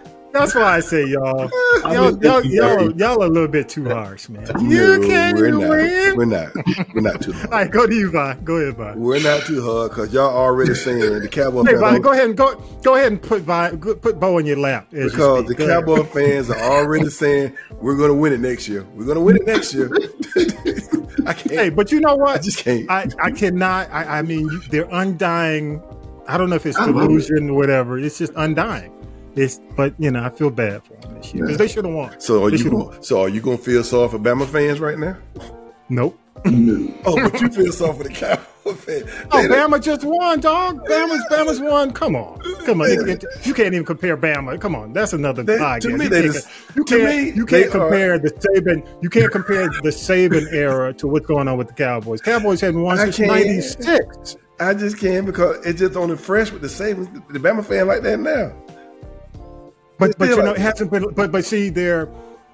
*laughs* That's why I say y'all, *laughs* y'all, y'all, y'all, y'all are a little bit too harsh, man. You No, can we're not. win. We're not. We're not too All *laughs* hard. right, go to you, Vi. Go ahead, Vi. We're not too hard because y'all already saying the Cowboy Hey, fans. Vi, go ahead and go. Go ahead and put Vi, put Bo in your lap. as you Because the speak. Go ahead. Cowboy fans are already *laughs* saying we're going to win it next year. We're going to win it next year. I can't. Hey, but you know what? I just can't. I, I cannot. I, I mean, they're undying. I don't know if it's I love it. delusion or whatever. It's just undying. It's, but you know, I feel bad for them this year because they should have won. so are They you? Gonna, so are you going to feel sorry for Bama fans right now? Nope. No. *laughs* Oh, but you *laughs* feel sorry for the Cowboy fans. Oh, Bama just won, dog. Bama's Bama's won. Come on, come on. It- it- you can't even compare Bama. Come on, that's another They- to me, you they can't, just- you can't, me, you can't compare the Saban. You can't compare the Saban era to what's going on with the Cowboys. Cowboys haven't won since '96. I just can't because it's just only fresh with the same the Bama fan like that now. But but you know, it hasn't been. But but see, they're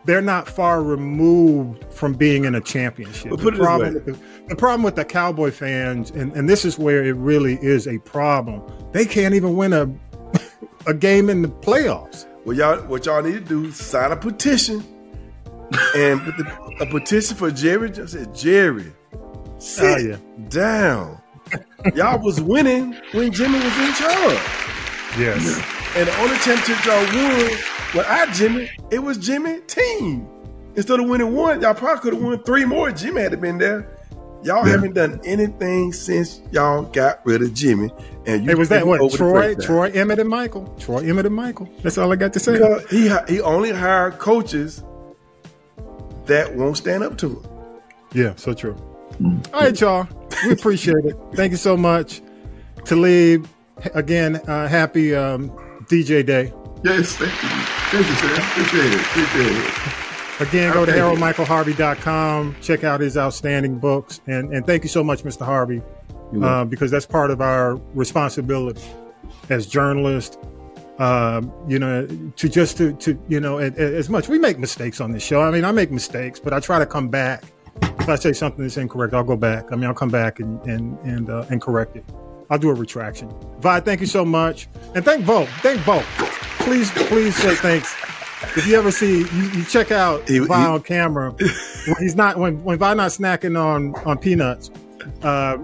they're not far removed from being in a championship. Well, the problem, the, the problem with the Cowboy fans, and, and this is where it really is a problem. They can't even win a *laughs* a game in the playoffs. Well, y'all, what y'all need to do is sign a petition and put the, a petition for Jerry. I said, Jerry, sit Oh, yeah. down. y'all was winning when Jimmy was in charge. Yes. And the only championship y'all won I Jimmy, it was Jimmy team. Instead of winning one, y'all probably could have won three more. Jimmy had to been there. Y'all Yeah. haven't done anything since y'all got rid of Jimmy. And you Hey, was that what Troy. Troy Emmett, and Michael? Troy Emmett and Michael. That's all I got to say. He he only hired coaches that won't stand up to him. Yeah, so true. All right, y'all. We appreciate it. Thank you so much. Talib, again, uh, happy um, DJ Day. Yes. Thank you. Thank you, sir. Appreciate it. Appreciate it. Again, go to Okay. haroldmichaelharvey.com. Check out his outstanding books. And, and thank you so much, Mr. Harvey, uh, because that's part of our responsibility as journalists. Um, you know, to just to, to you know, a- a- as much we make mistakes on this show. I mean, I make mistakes, but I try to come back. If I say something that's incorrect, I'll go back. I mean, I'll come back and and and, uh, and correct it. I'll do a retraction. Vi, thank you so much, and thank Bo. Thank Bo. Please, please say thanks. If you ever see, you, you check out He- Vi he- on camera when he's not when when Vi not snacking on on peanuts. Uh,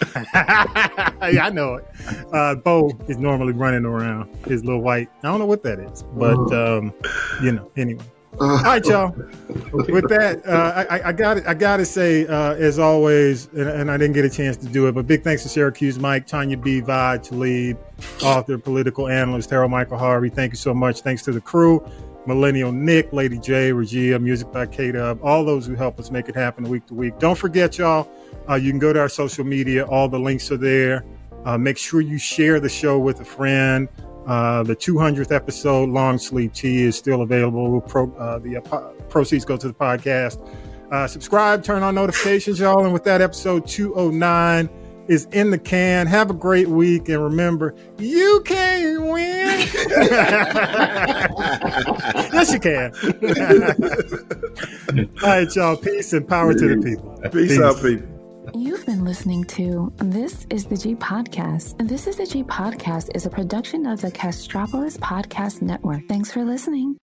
*laughs* yeah, I know it. Uh, Bo is normally running around his little white. I don't know what that is, but um, you know. Anyway, all right, y'all. With that, uh, I, got I got to say, uh, as always, and, and, I didn't get a chance to do it, but big thanks to Syracuse Mike, Tanya B. Vi, Talib, author, political analyst, Harold Michael Harvey. Thank you so much. Thanks to the crew, Millennial Nick, Lady J, Regia, Music by K Dub, all those who help us make it happen week to week. Don't forget, y'all. Uh, you can go to our social media. All the links are there. Uh, make sure you share the show with a friend. Uh, the 200th episode, Long Sleeve Tea, is still available. Pro, uh, the uh, proceeds go to the podcast. Uh, subscribe, turn on notifications, y'all. And with that, episode 209 is in the can. Have a great week. And remember, you can win. *laughs* yes, you can. *laughs* All right, y'all. Peace and power Peace. to the people. Peace, Peace. out, people. You've been listening to This is the G Podcast. This is the G Podcast is a production of the Castropolis Podcast Network. Thanks for listening.